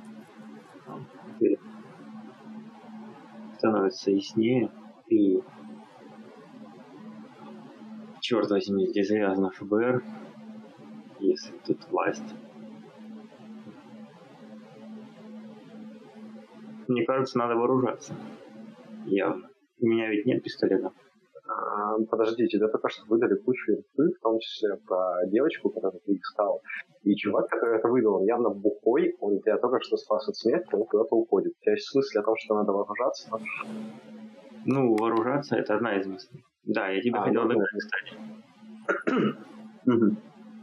Теперь становится яснее, и черт возьми, здесь завязано ФБР, если тут власть. Мне кажется, надо вооружаться. Явно. У меня ведь нет пистолета.
А, подождите, да только что выдали кучу инфы, в том числе про девочку, которую ты искал. И чувак, который это выдал, он явно бухой, он тебя только что спас от смерти, он куда-то уходит. У тебя есть смысл о том, что надо вооружаться?
Ну, вооружаться это одна из мыслей. Да, я тебя
А,
хотел догнать,
ну.
кстати.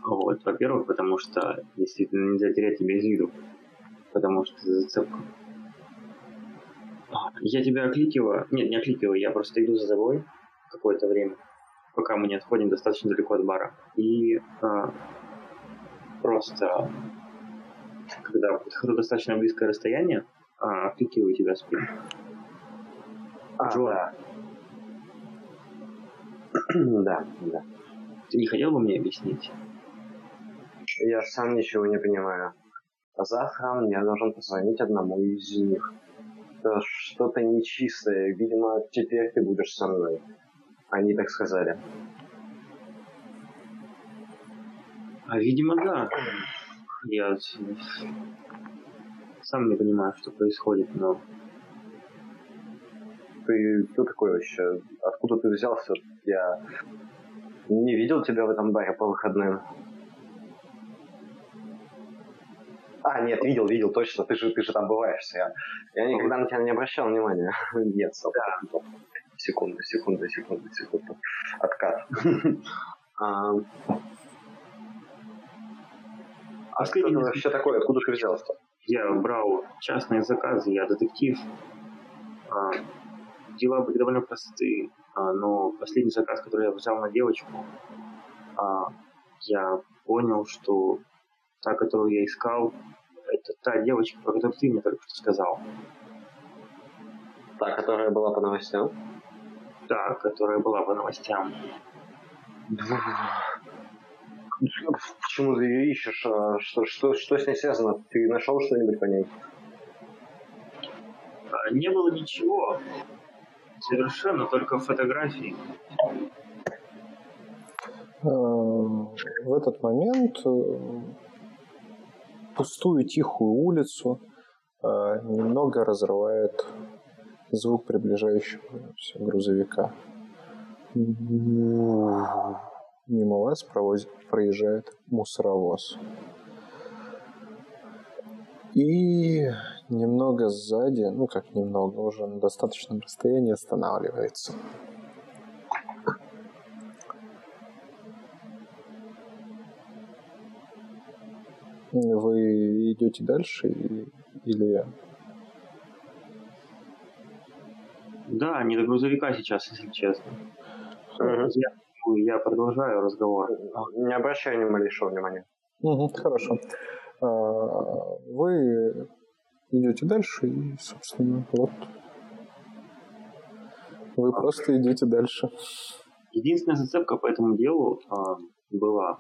Вот, во-первых, потому что действительно нельзя терять тебя из виду. Потому что ты зацепка. А, Я тебя окликиваю. Нет, не окликиваю, я просто иду за тобой какое-то время, пока мы не отходим достаточно далеко от бара. И а, просто, когда подхожу достаточно близкое расстояние, а, окликиваю тебя в спину.
А,
Джон.
да. (clears throat) да, да.
Ты не хотел бы мне объяснить?
Я сам ничего не понимаю. А завтра я должен позвонить одному из них. Это что-то нечистое. Видимо, теперь ты будешь со мной. Они так сказали.
А, видимо, да. Я сам не понимаю, что происходит, но
Ты кто такой вообще? Откуда ты взялся? Я не видел тебя в этом баре по выходным. А, нет, видел, видел, точно. Ты же, ты же там бываешь. Я, я никогда на тебя не обращал внимания. (laughs) Нет, стоп. стоп. Секунду, секунду, секунду, секунду. Откат. (laughs) А, А что это вообще такое? Откуда ты взялся?
я брал частные заказы, я детектив. А, дела были довольно простые, а, но последний заказ, который я взял на девочку, а, я понял, что та, которую я искал, это та девочка, про которую ты мне только что сказал.
Та, которая была по новостям?
Та, которая была по новостям.
Почему ты ее ищешь? А Что, что, что с ней связано? Ты нашел что-нибудь по ней?
А, не было ничего. Совершенно только фотографии.
Э, В этот момент э, пустую тихую улицу э, немного разрывает звук приближающегося грузовика. Мимо вас провоз- проезжает мусоровоз. И немного сзади, ну как немного, уже на достаточном расстоянии останавливается. Вы идете дальше или
Да, не до грузовика сейчас, если честно. Я, я продолжаю разговор.
Не обращай ни малейшего внимания.
Мгм, хорошо. А, Вы идете дальше и, собственно, вот вы просто идете дальше.
Единственная зацепка по этому делу а, была.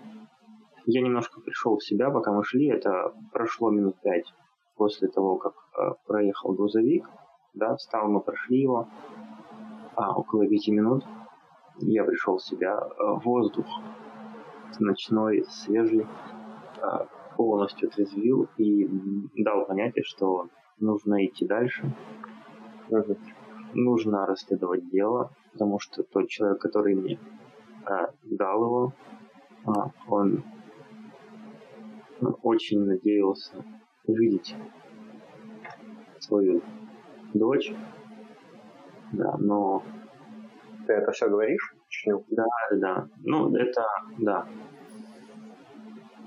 Я немножко пришел в себя, пока мы шли. Это прошло минут пять после того, как а, проехал грузовик. Да, встал, мы прошли его. А, около пяти минут я пришел в себя. А, воздух ночной, свежий, а, полностью отрезвил и дал понятие, что нужно идти дальше. Нужно расследовать дело, потому что тот человек, который мне а, дал его, а, он очень надеялся увидеть свою дочь. Да, но
Ты это все говоришь? Чню.
да, да. Ну, это да.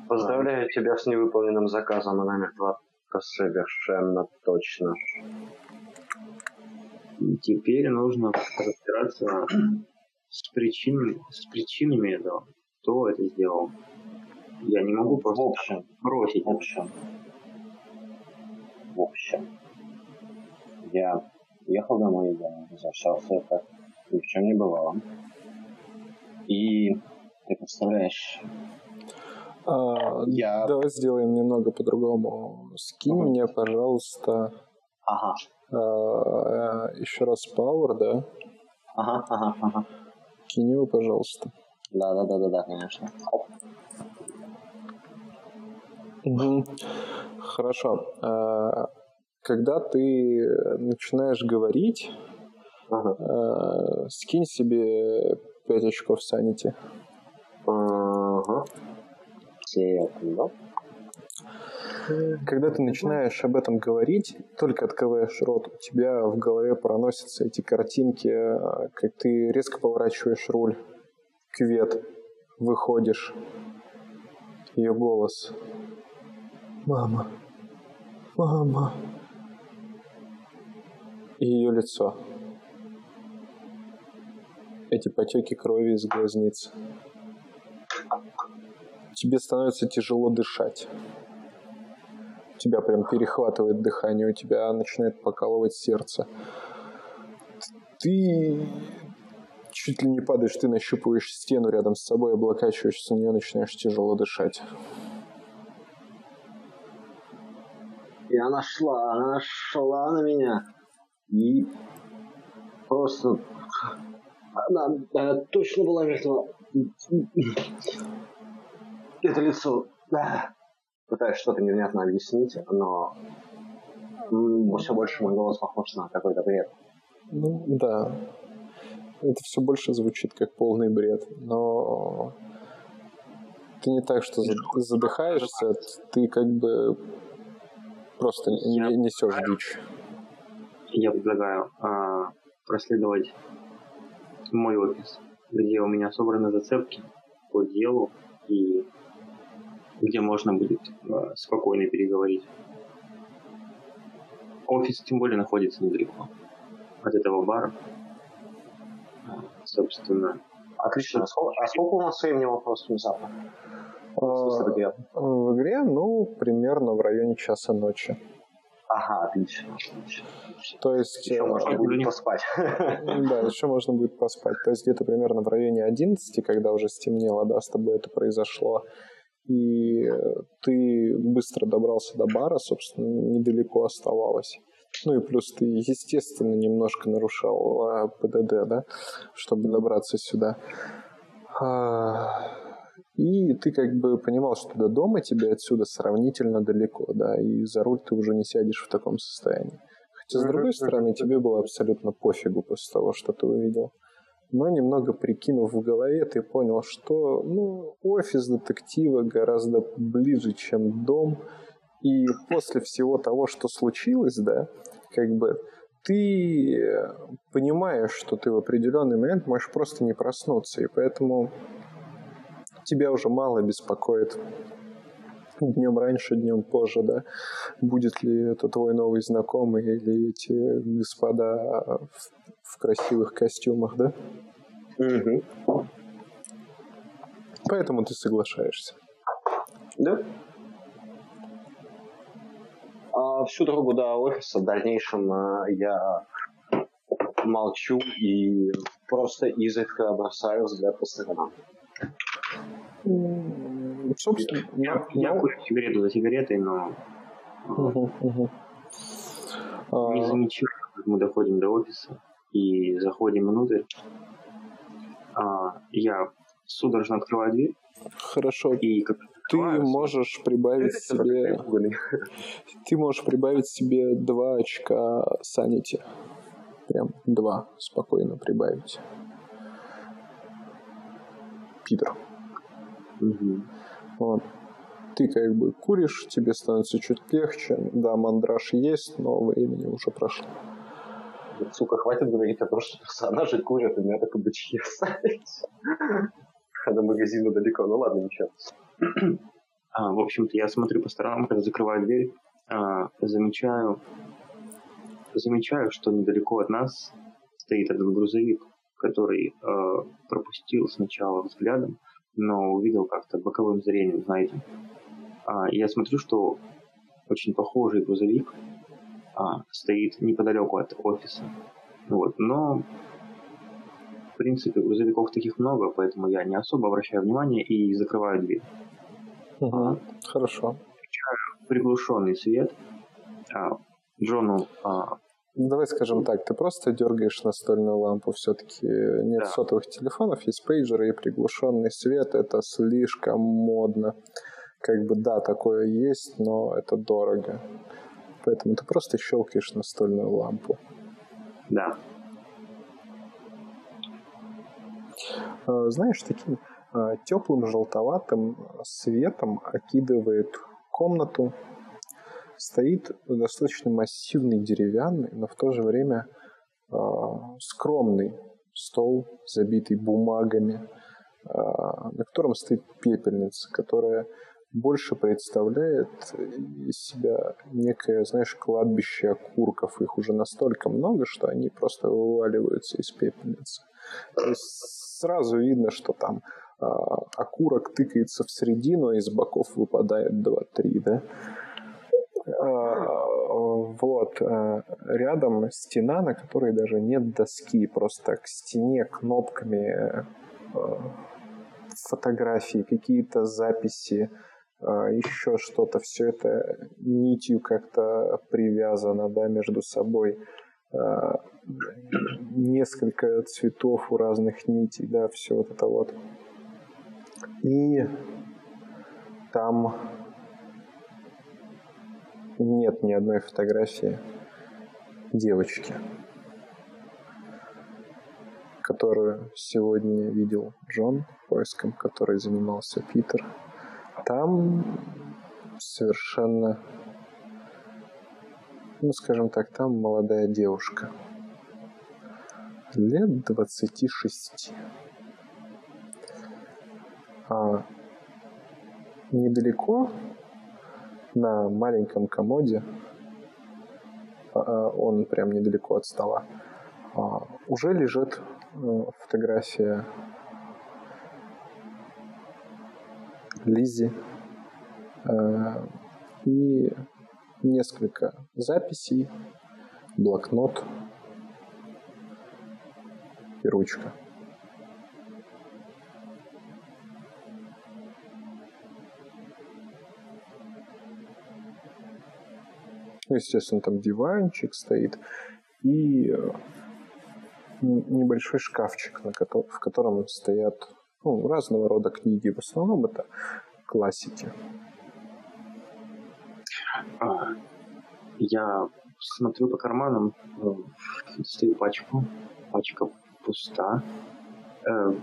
Поздравляю тебя с невыполненным заказом на номер два. Это совершенно точно.
Теперь нужно разбираться с причинами, с причинами этого. Кто это сделал? Я не могу
В
просто
общем,
бросить.
в общем, в общем, я ехал домой, я возвращался, как ни в чем не бывало. И ты представляешь,
А,
Я-
Давай сделаем немного по-другому. Скинь
Ага.
мне, пожалуйста,
ага,
а, еще раз Power, да?
ага, ага, ага.
Кинь его, пожалуйста.
Да, да, да, да, да, конечно.
Угу. Хорошо. Когда ты начинаешь говорить, ага. а, скинь себе 5 очков санити.
Ага.
Секунду. Когда ты начинаешь об этом говорить, только открываешь рот, у тебя в голове проносятся эти картинки, как ты резко поворачиваешь руль, кювет, выходишь, ее голос. Мама, мама. И ее лицо. Эти потеки крови из глазниц. Тебе становится тяжело дышать тебя прям перехватывает дыхание, у тебя начинает покалывать сердце. Ты чуть ли не падаешь, ты нащупываешь стену рядом с собой, облокачиваешься на нее, начинаешь тяжело дышать.
И она шла, она шла на меня. И просто... Она, она точно была мертва. Это лицо... Пытаюсь что-то невнятно объяснить, но все больше мой голос похож на какой-то бред.
Ну, да. Это все больше звучит как полный бред, но ты не так, что задыхаешься, ты как бы просто я несешь дичь.
Я предлагаю а, проследовать мой офис, где у меня собраны зацепки по делу и где можно будет э, спокойно переговорить. Офис тем более находится недалеко от этого бара. А, собственно.
Отлично. А сколько, а сколько у нас времени вопрос внезапно?
В, в игре, ну, примерно в районе часа ночи.
Ага, отлично, отлично.
То есть...
Еще можно будет поспать. (laughs)
Да, еще можно будет поспать. То есть где-то примерно в районе 11, когда уже стемнело, да, с тобой это произошло, и ты быстро добрался до бара, собственно, недалеко оставалось. Ну и плюс ты, естественно, немножко нарушал а, ПДД, да, чтобы добраться сюда. И ты как бы понимал, что до дома тебе отсюда сравнительно далеко, да, и за руль ты уже не сядешь в таком состоянии. Хотя, с другой стороны, тебе было абсолютно пофигу после того, что ты увидел но немного прикинув в голове, ты понял, что ну, офис детектива гораздо ближе, чем дом. И после всего того, что случилось, да, как бы ты понимаешь, что ты в определенный момент можешь просто не проснуться, и поэтому тебя уже мало беспокоит днем раньше, днем позже, да, будет ли это твой новый знакомый или эти господа в красивых костюмах, да?
Угу.
Поэтому ты соглашаешься.
Да. А всю дорогу до офиса в дальнейшем а, я молчу и просто изредка бросаю взгляд по сторонам.
Собственно, я, я курю сигарету за сигаретой, но угу, угу. не а. замечаю, как мы доходим до офиса и заходим внутрь. А, я судорожно открываю дверь.
Хорошо. И как ты можешь прибавить себе... (laughs) Ты можешь прибавить себе два очка санити. Прям два спокойно прибавить. Питер.
Угу.
Вот. Ты как бы куришь, тебе становится чуть легче. Да, мандраж есть, но времени уже прошло.
Сука, хватит говорить о том, что персонажи курят, у меня так бычки остались. А до магазина далеко, ну ладно, ничего.
А, в общем-то, я смотрю по сторонам, когда закрываю дверь, а, замечаю, замечаю, что недалеко от нас стоит этот грузовик, который а, пропустил сначала взглядом, но увидел как-то боковым зрением, знаете. А, я смотрю, что очень похожий грузовик а, стоит неподалеку от офиса. Вот. Но, в принципе, грузовиков таких много, поэтому я не особо обращаю внимание и закрываю дверь.
Угу. А, Хорошо.
Включаю приглушенный свет. А, Джону а,
Давай скажем так, ты просто дергаешь настольную лампу. Все-таки нет
Да.
сотовых телефонов, есть пейджеры и приглушенный свет. Это слишком модно. Как бы да, такое есть, но это дорого. Поэтому ты просто щелкаешь настольную лампу.
Да.
А, Знаешь, таким теплым желтоватым светом окидывает комнату. Стоит достаточно массивный деревянный, но в то же время а, скромный стол, забитый бумагами, а, на котором стоит пепельница, которая больше представляет из себя некое, знаешь, кладбище окурков. Их уже настолько много, что они просто вываливаются из пепельницы. То есть сразу видно, что там а, окурок тыкается в середину, а из боков выпадает 2-3, да? А, Вот. а, Рядом стена, на которой даже нет доски, просто к стене кнопками э, фотографии, какие-то записи, еще что-то. Все это нитью как-то привязано, да, между собой. Несколько цветов у разных нитей, да, все вот это вот. И там нет ни одной фотографии девочки, которую сегодня видел Джон, поиском которой занимался Питер. Там совершенно, ну, скажем так, там молодая девушка. Лет 26. А недалеко на маленьком комоде, а, а, он прям недалеко от стола, а, уже лежит э, фотография Лизи. И несколько записей, блокнот и ручка. Ну, естественно, там диванчик стоит и э, небольшой шкафчик, в котором стоят ну, разного рода книги. В основном это классики.
А, Я смотрю по карманам, э, достаю пачку, пачка пуста. Э,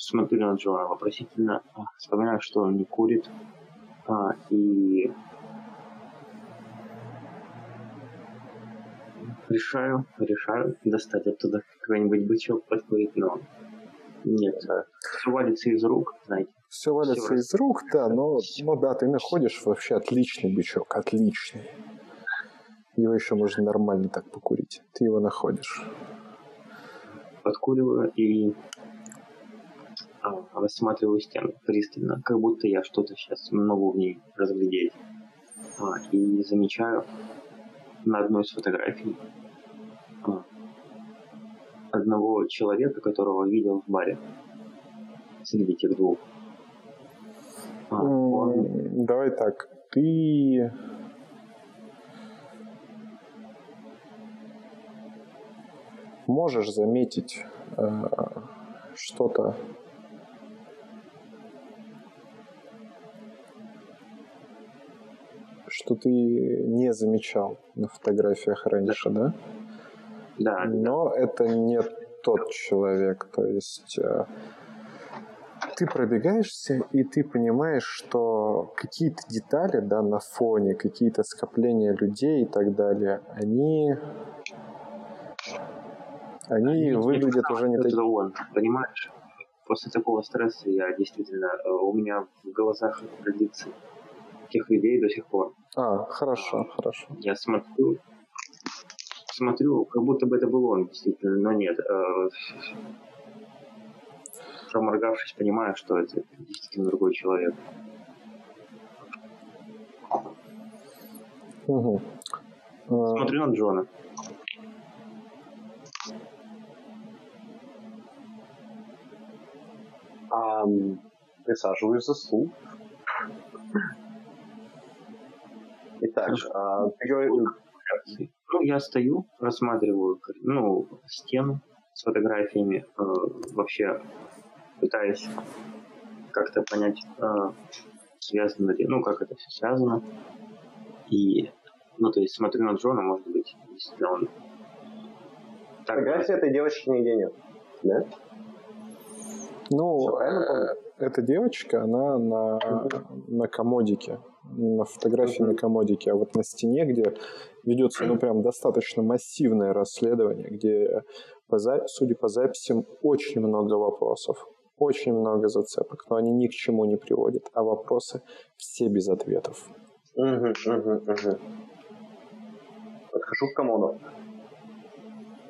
Смотрю на Джона вопросительно, вспоминаю, что он не курит. А, И решаю, решаю достать оттуда какой-нибудь бычок подкурить, но нет, все валится из рук, знаете.
Все валится
Всё
из рук, да, но, ну да, ты находишь вообще отличный бычок, отличный. Его еще можно нормально так покурить. Ты его находишь.
подкуриваю и а, рассматриваю стену пристально, как будто я что-то сейчас могу в ней разглядеть. А, и замечаю на одной из фотографий а, одного человека, которого видел в баре среди тех двух. А, он
Давай так. Ты можешь заметить э, что-то что ты не замечал на фотографиях раньше, да?
да,
Но это не тот человек, то есть э, ты пробегаешься и ты понимаешь, что какие-то детали, да, на фоне, какие-то скопления людей и так далее, они они выглядят уже не такими.
он, понимаешь? После такого стресса я действительно, э, у меня в глазах родится тех людей до сих пор.
А, хорошо, хорошо.
Я смотрю, смотрю, как будто бы это был он, действительно, но нет. Э, Проморгавшись, понимаю, что это действительно другой человек.
Мгм. Э,
Смотрю на Джона.
А, присаживаюсь за стул. Итак, а,
Ну, я стою, рассматриваю ну, стену с фотографиями, э, вообще пытаюсь как-то понять, э, связано ли, ну, как это все связано. И, ну, то есть смотрю на Джона, может быть, действительно он...
Так, Фотографии этой девочки нигде нет, да?
Ну, э, эта девочка, она на, на комодике, на фотографии на комодике, а вот на стене, где ведется, ну, прям достаточно массивное расследование, где, по, судя по записям, очень много вопросов, очень много зацепок, но они ни к чему не приводят, а вопросы все без ответов.
Угу, угу, угу. Подхожу к комоду,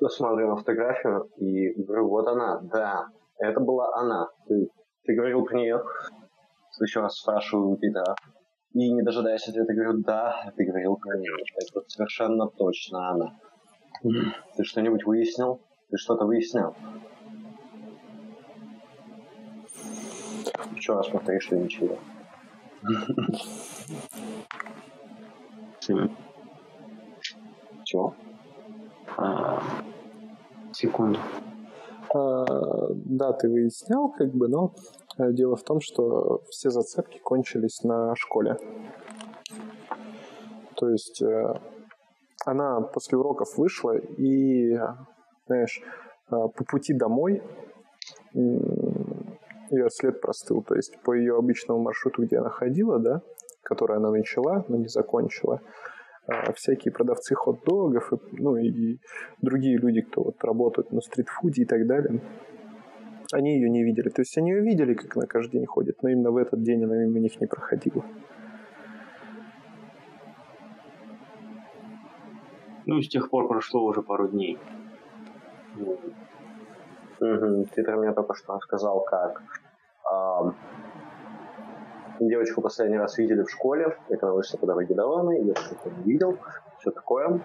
смотрю на фотографию и говорю, вот она, да, это была она. Ты, ты говорил про нее? Еще раз спрашиваю тебя. И не дожидаясь ответа, говорю, да, ты говорил про нее. Это совершенно точно она. Ты что-нибудь выяснил? Ты что-то выяснил? Еще раз повтори, что ничего. (laughs) Чего?
А, секунду.
А, да, ты выяснял, как бы, но э, дело в том, что все зацепки кончились на школе. То есть э, она после уроков вышла и, знаешь, э, по пути домой ее след простыл. То есть по ее обычному маршруту, где она ходила, да, который она начала, но не закончила, всякие продавцы хот-догов, и, ну и другие люди, кто вот работают на стритфуде и так далее, они ее не видели. То есть они ее видели, как она каждый день ходит, но именно в этот день она мимо них не проходила.
Ну, с тех пор прошло уже пару дней.
Угу. Ты мне только что рассказал, как девочку последний раз видели в школе, как она вышла по дороге домой, я что-то не видел, все такое.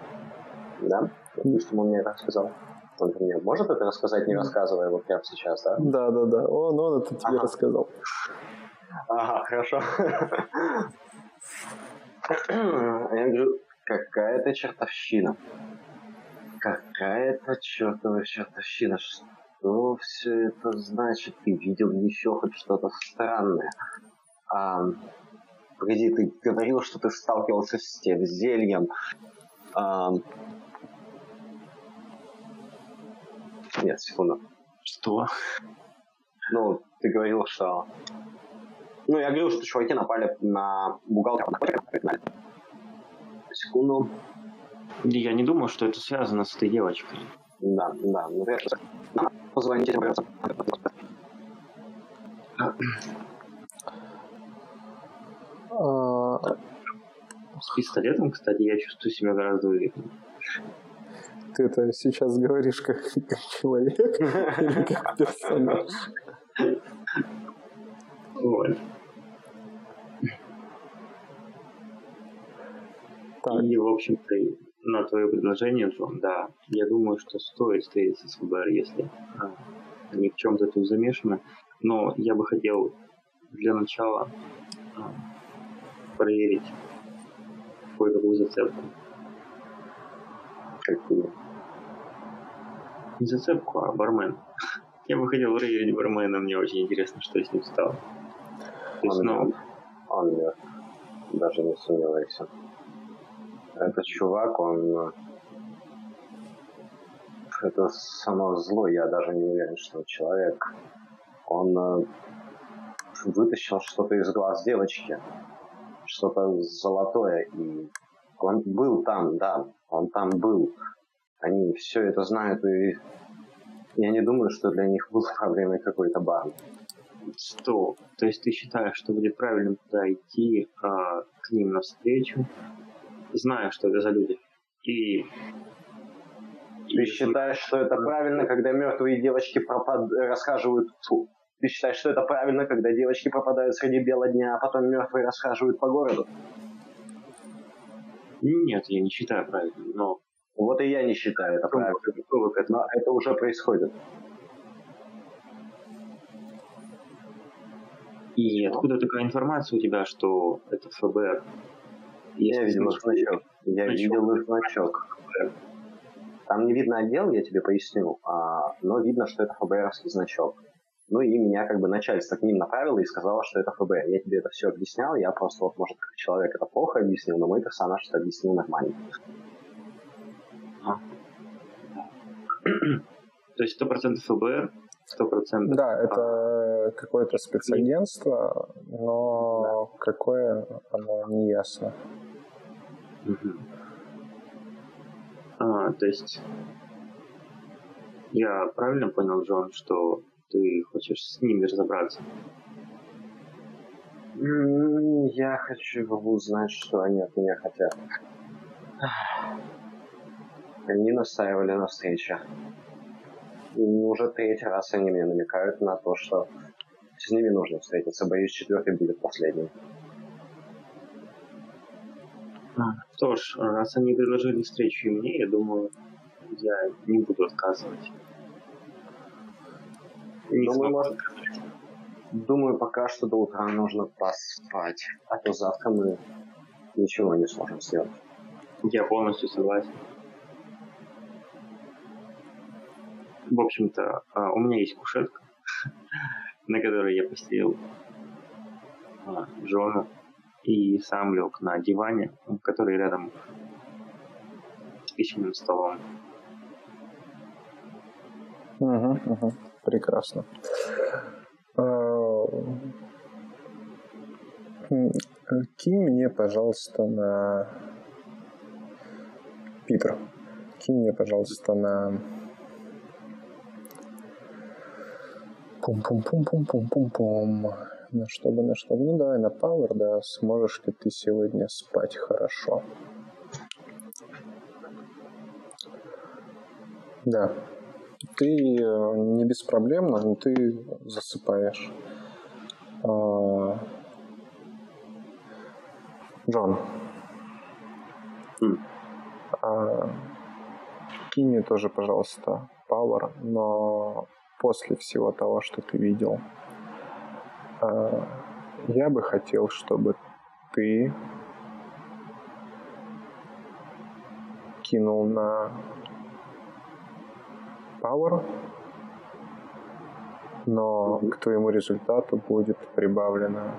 Да? Допустим, он мне это рассказал. Он мне может это рассказать, не рассказывая вот прямо сейчас, да?
Да, да, да. Он, он это тебе ага. рассказал.
Ага, хорошо. Я говорю, какая-то чертовщина. Какая-то чертова чертовщина. Что все это значит? Ты видел еще хоть что-то странное? А, погоди, ты говорил, что ты сталкивался с тем зельем. А, нет, секунду.
Что?
Ну, ты говорил, что... Ну, я говорил, что чуваки напали на бухгалтера. Секунду.
Я не думал, что это связано с этой девочкой.
Да, да. Ну, я... Позвоните.
А, С пистолетом, кстати, я чувствую себя гораздо увереннее.
Ты это сейчас говоришь как, как человек (laughs) или как персонаж?
Вот. Так. И, в общем-то, на твое предложение, Джон, да, я думаю, что стоит встретиться с ФБР, если а, они в чем-то тут замешаны. Но я бы хотел для начала а, проверить кое-какую зацепку.
Какую?
Не зацепку, а бармен. (laughs) Я бы хотел проверить бармена, мне очень интересно, что с ним стало.
То есть, он, ну... он мертв. Даже не сомневайся. Этот чувак, он... Это само зло, я даже не уверен, что он человек. Он э, вытащил что-то из глаз девочки что-то золотое. И он был там, да, он там был. Они все это знают, и я не думаю, что для них был проблемой какой-то бар.
Что? То есть ты считаешь, что будет правильно туда идти а, к ним навстречу, зная, что это за люди? И
ты считаешь, что это правильно, когда мертвые девочки пропад... расхаживают фу, ты считаешь, что это правильно, когда девочки пропадают среди бела дня, а потом мертвые расхаживают по городу?
Нет, я не считаю правильным, но...
Вот и я не считаю это правильным. Но это уже происходит.
И откуда такая информация у тебя, что это ФБР?
Я видел значок. Я видел значок.
ФБР?
Там не видно отдел, я тебе поясню, а, но видно, что это ФБРовский значок. Ну и меня как бы начальство к ним направило и сказало, что это ФБР. Я тебе это все объяснял, я просто вот, может, как человек это плохо объяснил, но мой персонаж это объяснил нормально.
То есть сто процентов ФБР, сто процентов...
Да, это какое-то спецагентство, но да. какое оно не ясно.
Угу. А, то есть я правильно понял, Джон, что ты хочешь с ними разобраться?
Я хочу узнать, что они от меня хотят. Они настаивали на встрече. И уже третий раз они мне намекают на то, что с ними нужно встретиться. Боюсь, четвертый будет последним.
Что ж, раз они предложили встречу и мне, я думаю, я не буду отказывать.
Не думаю, может, думаю, пока что до утра нужно поспать, а то завтра мы ничего не сможем сделать.
Я полностью согласен. В общем-то, а, у меня есть кушетка, (laughs) на которой я постелил Джона и сам лег на диване, который рядом с письменным столом.
Угу, угу. Прекрасно. А, кинь мне, пожалуйста, на... Питер, кинь мне, пожалуйста, на... Пум-пум-пум-пум-пум-пум-пум. На что бы, на что бы. Ну, давай на Power, да. Сможешь ли ты сегодня спать хорошо? Да. Ты э, не беспроблемно, но ты засыпаешь. А, Джон.
Mm.
А, кинь мне тоже, пожалуйста, Power, но после всего того, что ты видел, а, я бы хотел, чтобы ты кинул на Power, но к твоему результату будет прибавлено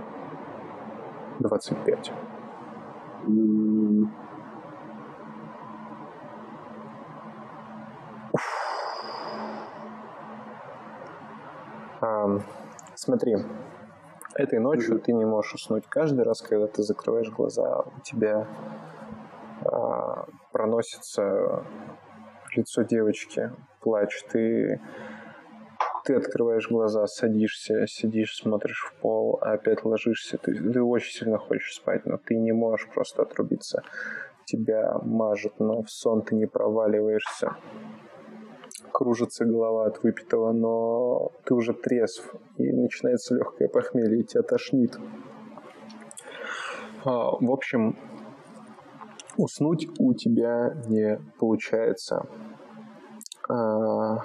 25. Um, смотри, этой ночью ты не можешь уснуть. Каждый раз, когда ты закрываешь глаза, у тебя а, проносится лицо девочки, плач. Ты, ты открываешь глаза, садишься, сидишь, смотришь в пол, а опять ложишься. Ты, ты очень сильно хочешь спать, но ты не можешь просто отрубиться. Тебя мажет, но в сон ты не проваливаешься кружится голова от выпитого, но ты уже трезв, и начинается легкое похмелье, и тебя тошнит. А, в общем, уснуть у тебя не получается. А,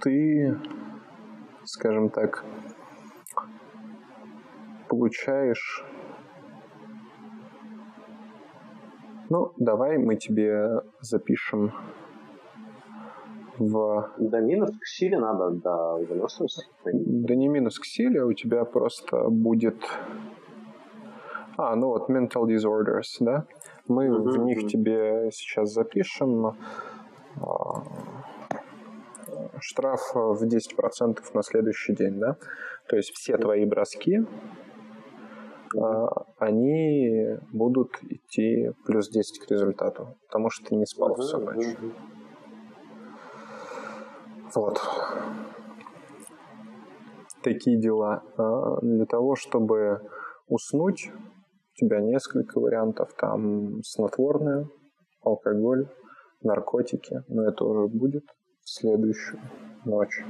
ты, скажем так, получаешь Ну, давай мы тебе запишем в...
Да минус к силе надо до выносливости.
Да не минус к силе, а у тебя просто будет... А, ну вот, mental disorders, да? Мы mm-hmm. в них тебе сейчас запишем а, штраф в 10% на следующий день, да? То есть все твои броски а, они будут идти плюс 10 к результату, потому что ты не спал всю ночь. Вот. Такие дела. А, для того, чтобы уснуть, у тебя несколько вариантов. Там снотворное, алкоголь, наркотики. Но это уже будет в следующую ночь.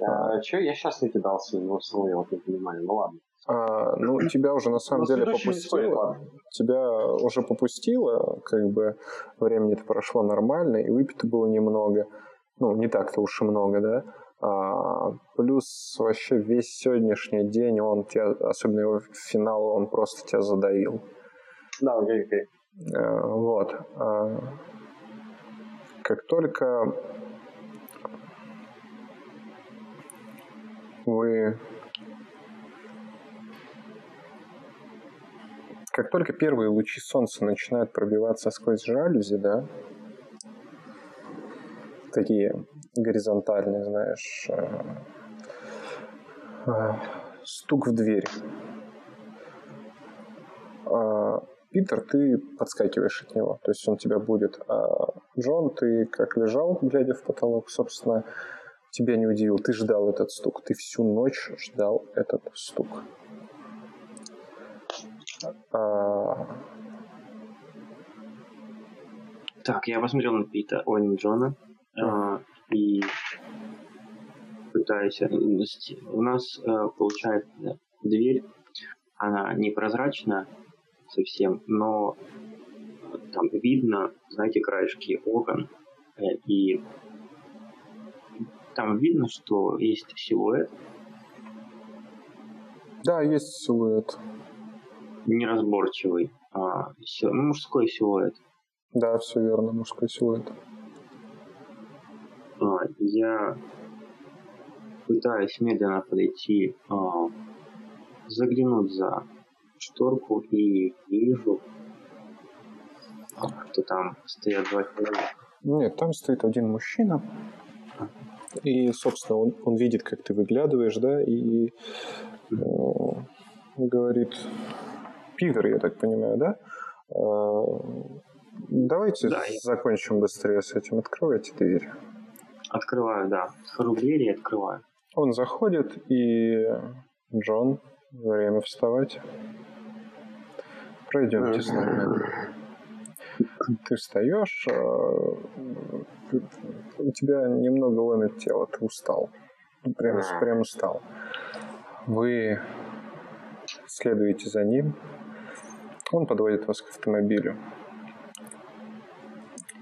А, а что я сейчас не кидался, но я вот не понимаю. Ну ладно.
А, ну, тебя уже на самом деле попустило. Тебя уже попустило, как бы времени это прошло нормально, и выпито было немного. Ну, не так-то уж и много, да. А, плюс вообще весь сегодняшний день он тебя, особенно его финал, он просто тебя задавил.
Да, окей, окей.
Э, вот. А, как только вы как только первые лучи солнца начинают пробиваться сквозь жалюзи, да, такие горизонтальные, знаешь, э, э, стук в дверь. А, Питер, ты подскакиваешь от него, то есть он тебя будет. А Джон, ты как лежал, глядя в потолок, собственно, тебя не удивил. Ты ждал этот стук, ты всю ночь ждал этот стук. А,
Так, я посмотрел на Пита, ой, на Джона, а, и пытаюсь... У нас э, получается дверь, она непрозрачная совсем, но там видно, знаете, краешки окон, э, и там видно, что есть силуэт
Да, есть силуэт.
неразборчивый, а, ну, мужской силуэт.
Да, все верно, мужской силуэт.
Я пытаюсь медленно подойти, а, заглянуть за шторку и вижу, что там стоят два человека.
Нет, там стоит один мужчина. И, собственно, он, он видит, как ты выглядываешь, да, и э, говорит, Питер, я так понимаю, да? Э, давайте
Да,
закончим быстрее с этим. Открывайте дверь.
Открываю, да. Схожу к двери и открываю.
Он заходит, и Джон, время вставать. Пройдемте с нами. (laughs) Ты встаешь, э, у тебя немного ломит тело, ты устал. Прям, прям устал. Вы следуете за ним. Он подводит вас к автомобилю.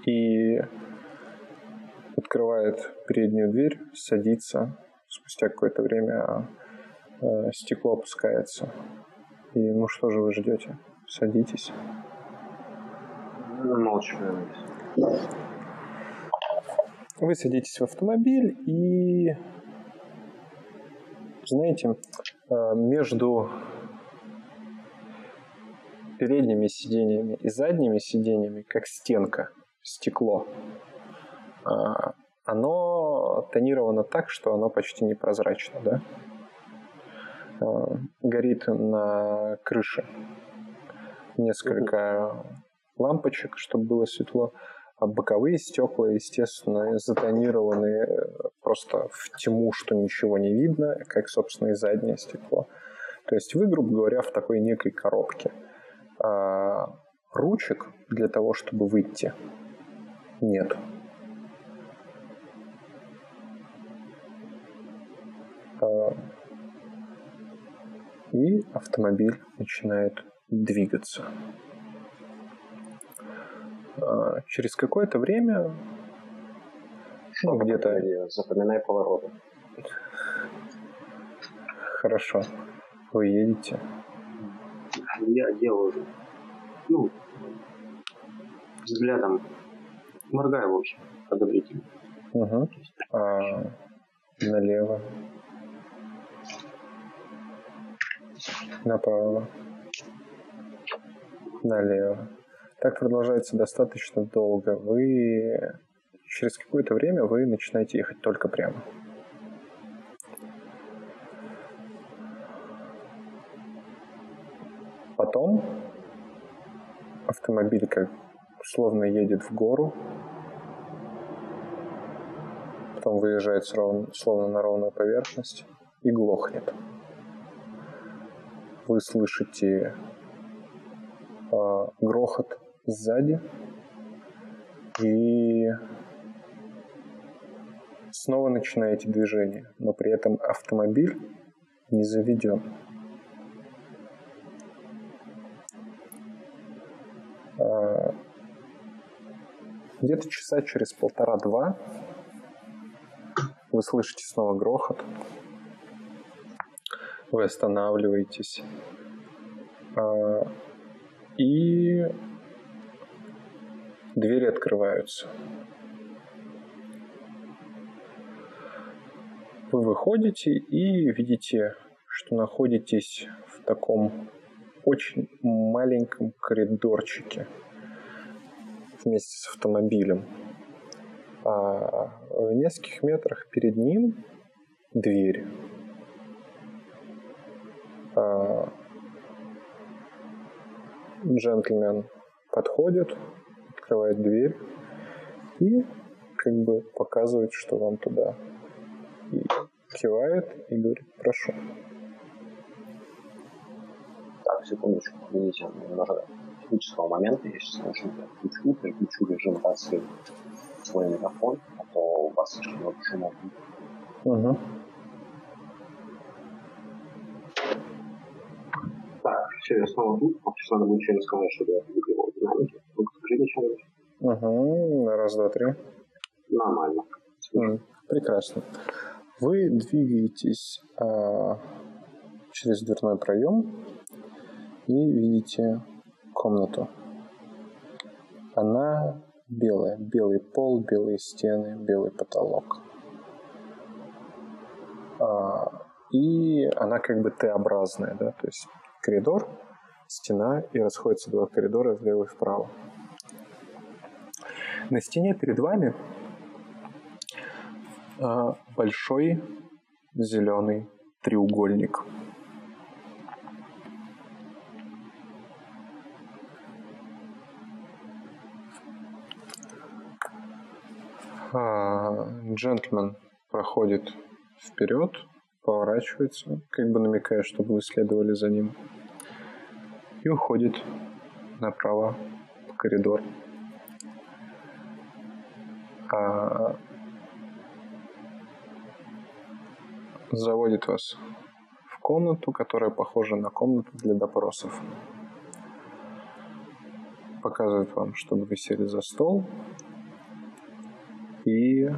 И открывает переднюю дверь, садится. Спустя какое-то время э, стекло опускается. И ну что же вы ждете? Садитесь.
Ну, Молча вернулись.
Вы садитесь в автомобиль и, знаете, э, между передними сиденьями и задними сиденьями, как стенка, стекло, оно тонировано так, что оно почти непрозрачно, да? А, Горит на крыше несколько лампочек, чтобы было светло, а боковые стекла, естественно, затонированы э, просто в тьму, что ничего не видно, как, собственно, и заднее стекло. То есть вы, грубо говоря, в такой некой коробке. А ручек для того, чтобы выйти, нет. И автомобиль начинает двигаться. А, Через какое-то время, ну, где-то
Запоминай повороты.
хорошо, вы едете,
Я делаю, ну, взглядом, моргаю, в общем, одобрительно.
Мгм. А, налево, направо, налево. Так продолжается достаточно долго. Вы через какое-то время вы начинаете ехать только прямо. Потом автомобиль как словно едет в гору, потом выезжает словно на ровную поверхность и глохнет. Вы слышите а, грохот сзади и снова начинаете движение, но при этом автомобиль не заведен. А, Где-то часа через полтора-два Вы слышите снова грохот. Вы останавливаетесь. А, и двери открываются. Вы выходите и видите, что находитесь в таком очень маленьком коридорчике вместе с автомобилем. А в нескольких метрах перед ним дверь. Джентльмен подходит, открывает дверь и как бы показывает, что вам туда. И кивает и говорит, прошу.
Так, секундочку, видите, немного технического момента, я сейчас нужно включу, переключу режим рации свой микрофон, а то у вас слишком много шумов.
Угу.
Так, все, я снова тут. Сейчас надо будет еще сказать, чтобы я выигрывал динамики. Ну-ка, скажи мне что-нибудь.
Угу. Раз, два, три.
Нормально.
М, Прекрасно. Вы двигаетесь а, через дверной проем и видите комнату. Она белая. Белый пол, белые стены, белый потолок. А, и она как бы Т-образная, да, то есть коридор, стена, и расходятся два коридора влево и вправо. На стене перед вами а, большой зеленый треугольник. А, Джентльмен проходит вперед, поворачивается, как бы намекая, чтобы вы следовали за ним, и уходит направо в коридор. А, заводит вас в комнату, которая похожа на комнату для допросов. Показывает вам, чтобы вы сели за стол и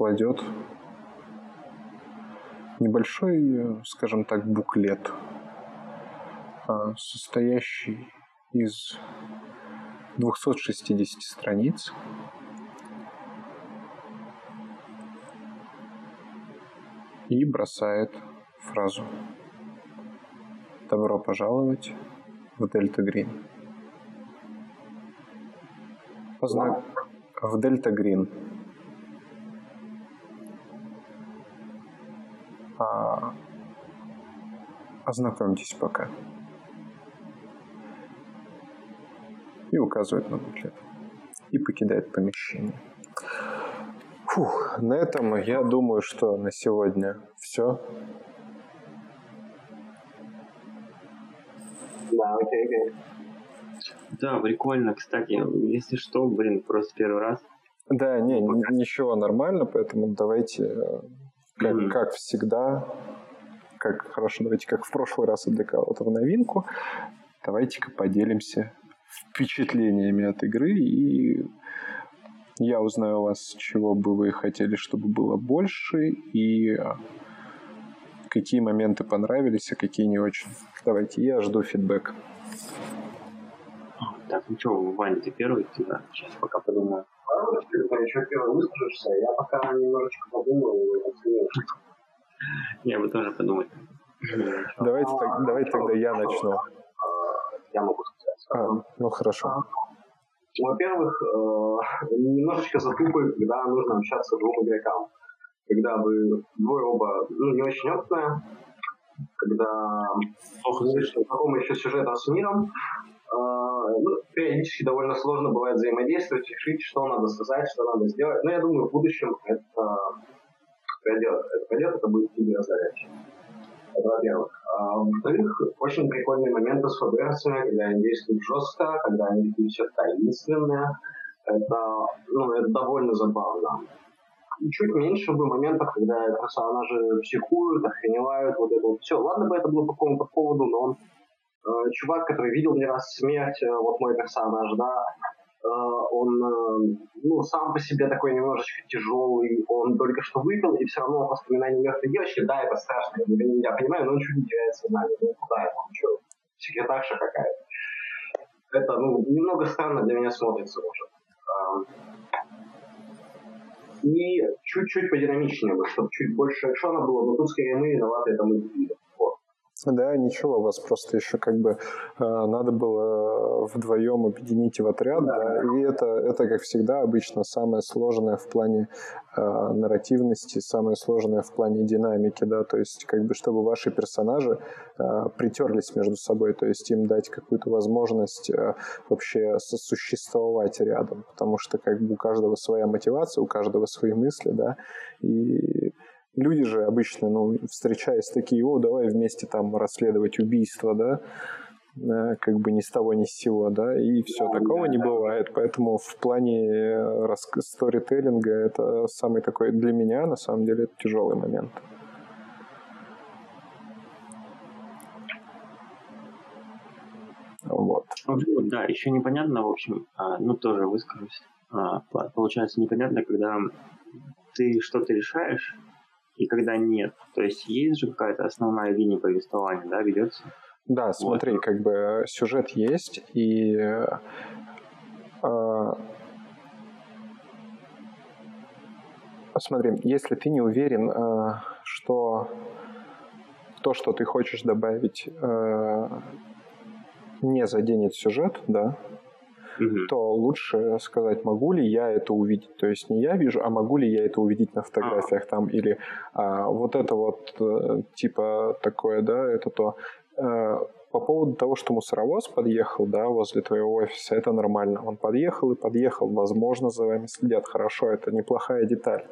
кладет небольшой, скажем так, буклет, а, состоящий из 260 страниц, и бросает фразу «Добро пожаловать в Дельта Грин». Позна- В Дельта Грин. Ознакомьтесь пока. И указывает на буклет. И покидает помещение. Фух, на этом я думаю, что на сегодня все.
Да, окей, окей.
Да, прикольно, кстати. Если что, блин, просто первый раз.
Да, не, н- ничего нормально, поэтому давайте, э, как,
Мгм.
как всегда, как хорошо, давайте как в прошлый раз для кого-то в новинку, давайте-ка поделимся впечатлениями от игры и я узнаю у вас, чего бы вы хотели, чтобы было больше и э, какие моменты понравились, а какие не очень. Давайте, я жду фидбэк.
Так, ну что, Ваня, ты первый туда? Сейчас пока подумаю.
Хорошо, ты еще первый выскажешься, я пока немножечко подумаю и оценю.
Я бы тоже подумать.
Давайте, так- давайте тогда я начну.
А, Я могу сказать.
А, ну хорошо.
Во-первых, э, немножечко затупы, когда нужно общаться двум игрокам. Когда вы двое оба ну, не очень опытные, когда плохо слышно знакомы еще сюжетом с миром, э, ну, периодически довольно сложно бывает взаимодействовать, решить, что надо сказать, что надо сделать. Но я думаю, в будущем это пройдет. Это пройдет, это будет тебе задача. Это во-первых. А во-вторых, очень прикольные моменты с ФБРцами, когда они действуют жестко, когда они все таинственные. Это, ну, это довольно забавно. Чуть меньше бы моментов, когда персонажи психуют, охреневают, вот это вот все. Ладно бы это было по какому-то поводу, но он э, чувак, который видел не раз смерть, э, вот мой персонаж, да, он ну, сам по себе такой немножечко тяжелый, он только что выпил, и все равно воспоминания мертвой девочки, да, это страшно, я понимаю, но он чуть не теряет сознание, ну куда это, что, секретарша какая-то. Это, ну, немного странно для меня смотрится уже. И чуть-чуть подинамичнее бы, чтобы чуть больше экшона было, но тут скорее мы виноваты, это мы
да, ничего, у вас просто еще как бы э, надо было вдвоем объединить в отряд, да. да, и это, это, как всегда, обычно самое сложное в плане э, нарративности, самое сложное в плане динамики, да, то есть как бы чтобы ваши персонажи э, притерлись между собой, то есть им дать какую-то возможность э, вообще сосуществовать рядом, потому что как бы у каждого своя мотивация, у каждого свои мысли, да, и люди же обычно, ну, встречаясь такие, о, давай вместе там расследовать убийство, да, э, как бы ни с того ни с сего, да, и все, да, такого да, не да. бывает, поэтому в плане э, сторителлинга это самый такой, для меня, на самом деле, это тяжелый момент.
Вот. Да, еще непонятно, в общем, а, ну тоже выскажусь. А, получается непонятно, когда ты что-то решаешь, и когда нет. То есть есть же какая-то основная линия повествования, да, ведется?
Да, смотри, вот. как бы сюжет есть, и э, смотри, если ты не уверен, э, что то, что ты хочешь добавить, э, не заденет сюжет, да, угу. то лучше сказать, могу ли я это увидеть. То есть не я вижу, а могу ли я это увидеть на фотографиях там, или а, вот это вот э, типа такое, да, это то. Э, по поводу того, что мусоровоз подъехал, да, возле твоего офиса, это нормально. Он подъехал и подъехал, возможно, за вами следят. Хорошо, это неплохая деталь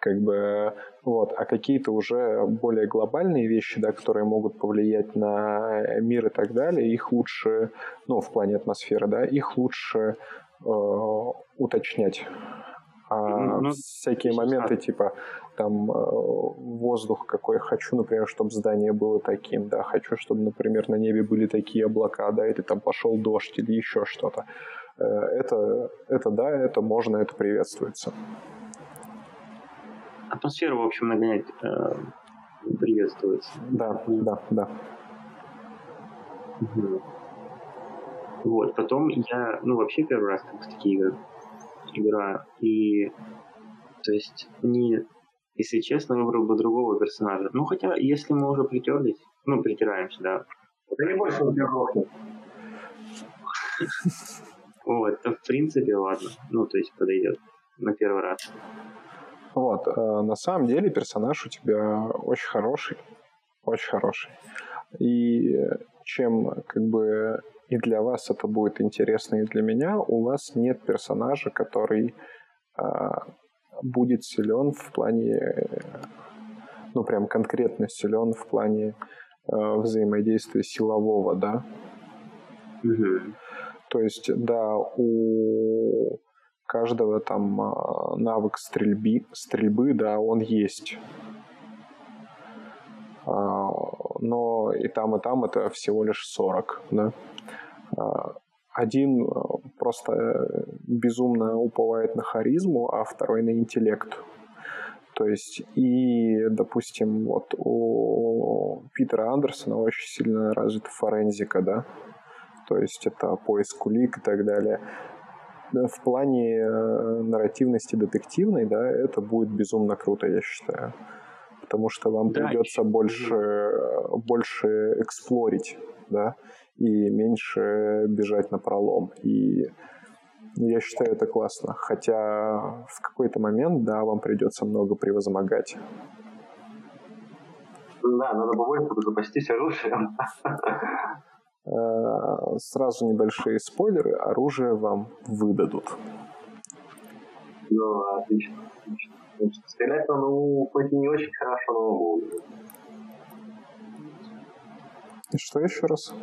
как бы, вот, а какие-то уже более глобальные вещи, да, которые могут повлиять на мир и так далее, их лучше, ну, в плане атмосферы, да, их лучше э, уточнять. А ну, всякие моменты, типа, там, э, воздух какой хочу, например, чтобы здание было таким, да, хочу, чтобы, например, на небе были такие облака, да, или там пошел дождь, или еще что-то. Э, это, это да, это можно, это приветствуется
атмосферу, в общем, нагонять э, приветствуется.
Да, да, да.
Угу. Вот, потом я, ну, вообще первый раз в такие игры играю, и, то есть, не, если честно, выбрал бы другого персонажа. Ну, хотя, если мы уже притерлись, ну, притираемся, да.
Это не больше он
Вот, в принципе, ладно. Ну, то есть, подойдет на первый раз.
Вот. Э, на самом деле персонаж у тебя очень хороший. Очень хороший. И чем как бы и для вас это будет интересно, и для меня, у вас нет персонажа, который а, будет силен в плане, ну прям конкретно силен в плане а, взаимодействия силового, да. Угу. То есть, да, у каждого там а, навык стрельбы, стрельбы, да, он есть. А, но и там, и там это всего лишь 40, да. А, один просто безумно уповает на харизму, а второй на интеллект. То есть, и, допустим, вот у Питера Андерсона очень сильно развита форензика, да, то есть это поиск улик и так далее в плане э, нарративности детективной, да, это будет безумно круто, я считаю. Потому что вам да, придется больше, больше эксплорить, да, и меньше бежать на пролом. И я считаю это классно. Хотя в какой-то момент, да, вам придется много превозмогать.
Да, надо побольше запастись оружием. (laughs)
Э, сразу небольшие спойлеры, оружие вам выдадут.
Ну, отлично, отлично. Стрелять, ну, хоть и не очень хорошо, но...
И что еще раз?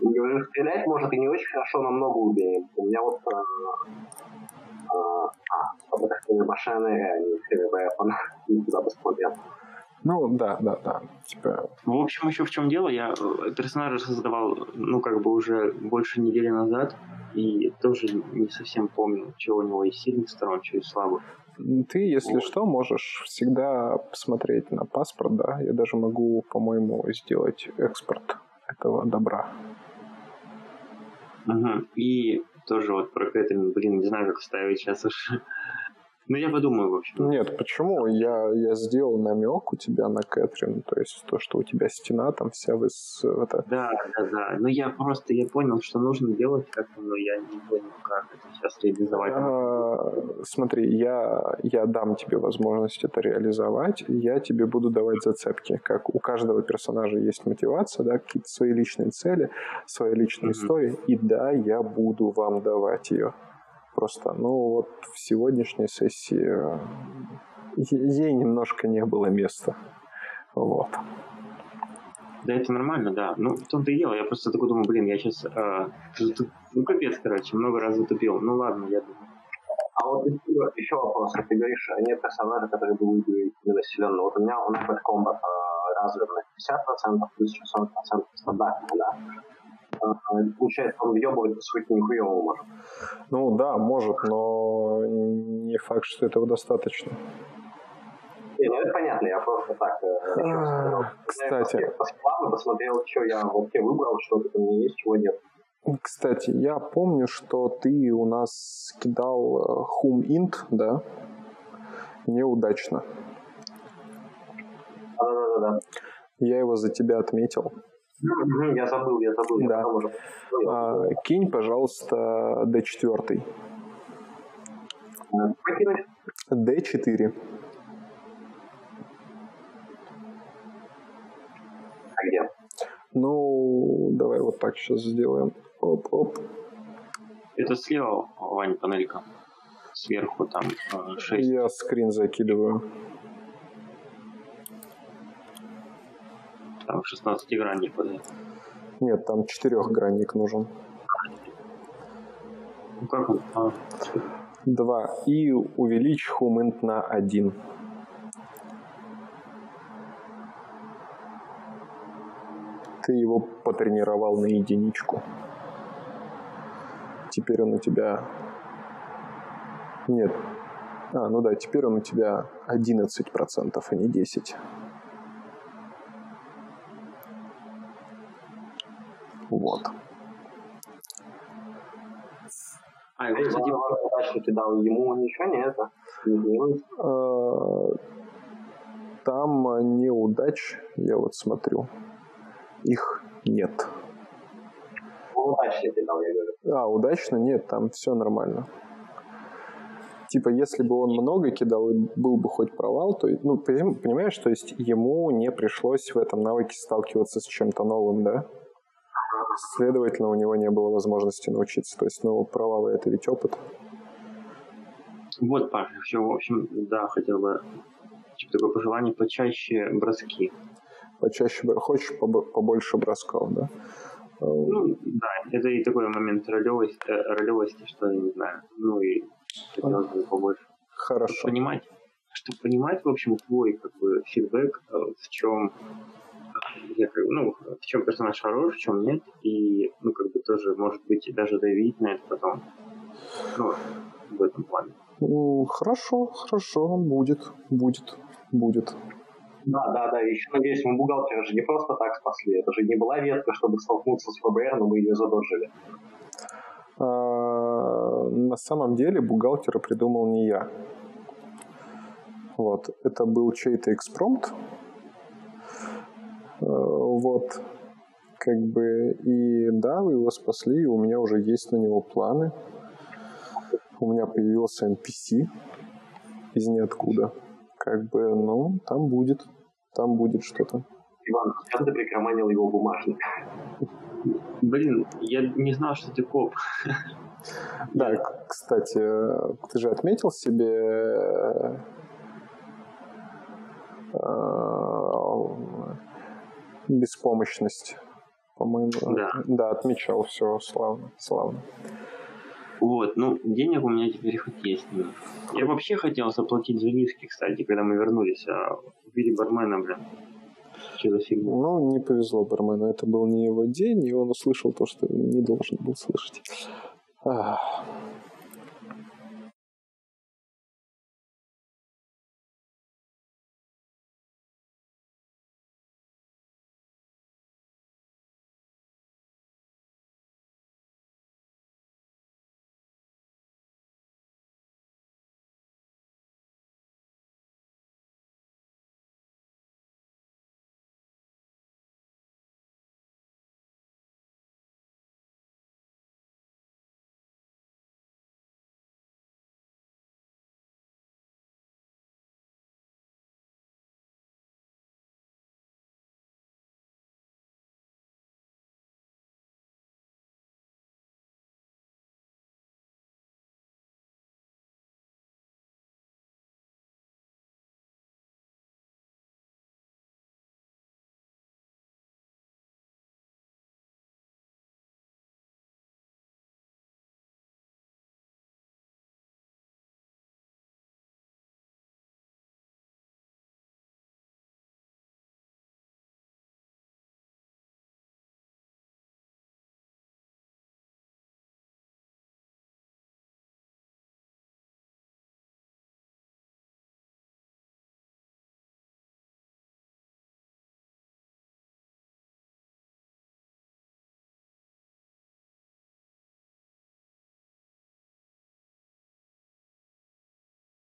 Говорю, стрелять может и не очень хорошо, но много убеем. У меня вот... А, а, а так сказать, машина, а не ХВБ, он не туда посмотрел.
Ну, да, да, да. Типа...
В общем, еще в чем дело, я э, персонажа создавал, ну, как бы уже больше недели назад, и тоже не совсем помню, чего у него из сильных сторон, чего из слабых.
Ты, если вот. что, можешь всегда посмотреть на паспорт, да. Я даже могу, по-моему, сделать экспорт этого добра.
Угу. И тоже вот про Кэтрин, блин, не знаю, как вставить сейчас уж. Ну, я подумаю, в общем.
Нет, почему? Я, я сделал намек у тебя на Кэтрин, то есть то, что у тебя стена там вся вы с... Это...
Да, да, да. Но я просто, я понял, что нужно делать как-то, но я не понял, как это сейчас реализовать.
А, смотри, я, я дам тебе возможность это реализовать, я тебе буду давать зацепки. Как у каждого персонажа есть мотивация, да, какие-то свои личные цели, свои личные mm-hmm. истории, и да, я буду вам давать ее. Просто, ну вот в сегодняшней сессии э, ей немножко не было места. Вот.
Да, это нормально, да. Ну, в том-то и дело. Я просто такой думаю, блин, я сейчас... Э, ну, капец, короче, много раз затупил. Ну, ладно, я думаю.
А вот еще вопрос. Ты говоришь, нет персонажа, который бы выглядел населенный. Вот у меня он Combat комбат э, развит на 50%, плюс еще 40% стандартно, да получается, он въебывать, по сути, нихуево может.
Ну да, может, но не факт, что этого достаточно.
Не, ну это понятно, я просто так... Э,
а, кстати... Я
по посмотрел, что я вообще выбрал, что у меня есть, чего нет.
Кстати, я помню, что ты у нас кидал Hum Int, да? Неудачно.
Да-да-да.
Я его за тебя отметил.
Я забыл, я забыл.
Да. Я уже... а, кинь, пожалуйста, D4.
Покинуть?
D4.
А где?
Ну, давай вот так сейчас сделаем. Оп-оп.
Это слева, Вань, панелька. Сверху там 6. Э,
я скрин закидываю.
Там 16-гранник вот
Нет, там четырехгранник нужен.
Ну как он? А,
Два. И увеличь хумент на один. Ты его потренировал на единичку. Теперь он у тебя... Нет. А, ну да, теперь он у тебя 11%, а не 10%. Вот.
А, его, кстати, задачу ты дал ему ничего не это? Не
а, Там неудач, я вот смотрю, их нет.
Удачно ты дал, я говорю.
А, удачно? Нет, там все нормально. Типа, если бы он много кидал и был бы хоть провал, то, ну, понимаешь, то есть ему не пришлось в этом навыке сталкиваться с чем-то новым, да? Следовательно, у него не было возможности научиться. То есть, ну, провалы — это ведь опыт.
Вот, Паша, все, в общем, да, хотел бы такое пожелание почаще броски.
Почаще, хочешь побольше бросков, да?
Ну, да, это и такой момент ролевости, э, ролевости что я не знаю. Ну и хотелось бы побольше.
Хорошо.
Чтобы понимать, чтобы понимать, в общем, твой как бы фидбэк, э, в чем я, ну, в чем персонаж хорош, в чем нет, и, ну, как бы тоже, может быть, даже давить на это потом. Ну, в этом плане.
Ну, хорошо, хорошо, будет, будет, будет.
Да, да, да, еще надеюсь, мы бухгалтера же не просто так спасли, это же не была ветка, чтобы столкнуться с ФБР, но мы ее задолжили.
А, на самом деле бухгалтера придумал не я. Вот, это был чей-то экспромт, вот. Как бы, и да, вы его спасли, и у меня уже есть на него планы. У меня появился NPC из ниоткуда. Как бы, ну, там будет, там будет что-то.
Иван, сейчас ты прикроманил его бумажник.
Блин, я не знал, что ты коп.
Да, кстати, ты же отметил себе э, беспомощность, по-моему.
Да.
Да, отмечал, все, славно, славно.
Вот, ну, денег у меня теперь хоть есть. Я вообще хотел заплатить за виски, кстати, когда мы вернулись а, убили бармена, блин. Что за фигня?
Ну, не повезло бармену. Это был не его день, и он услышал то, что не должен был слышать. Ах.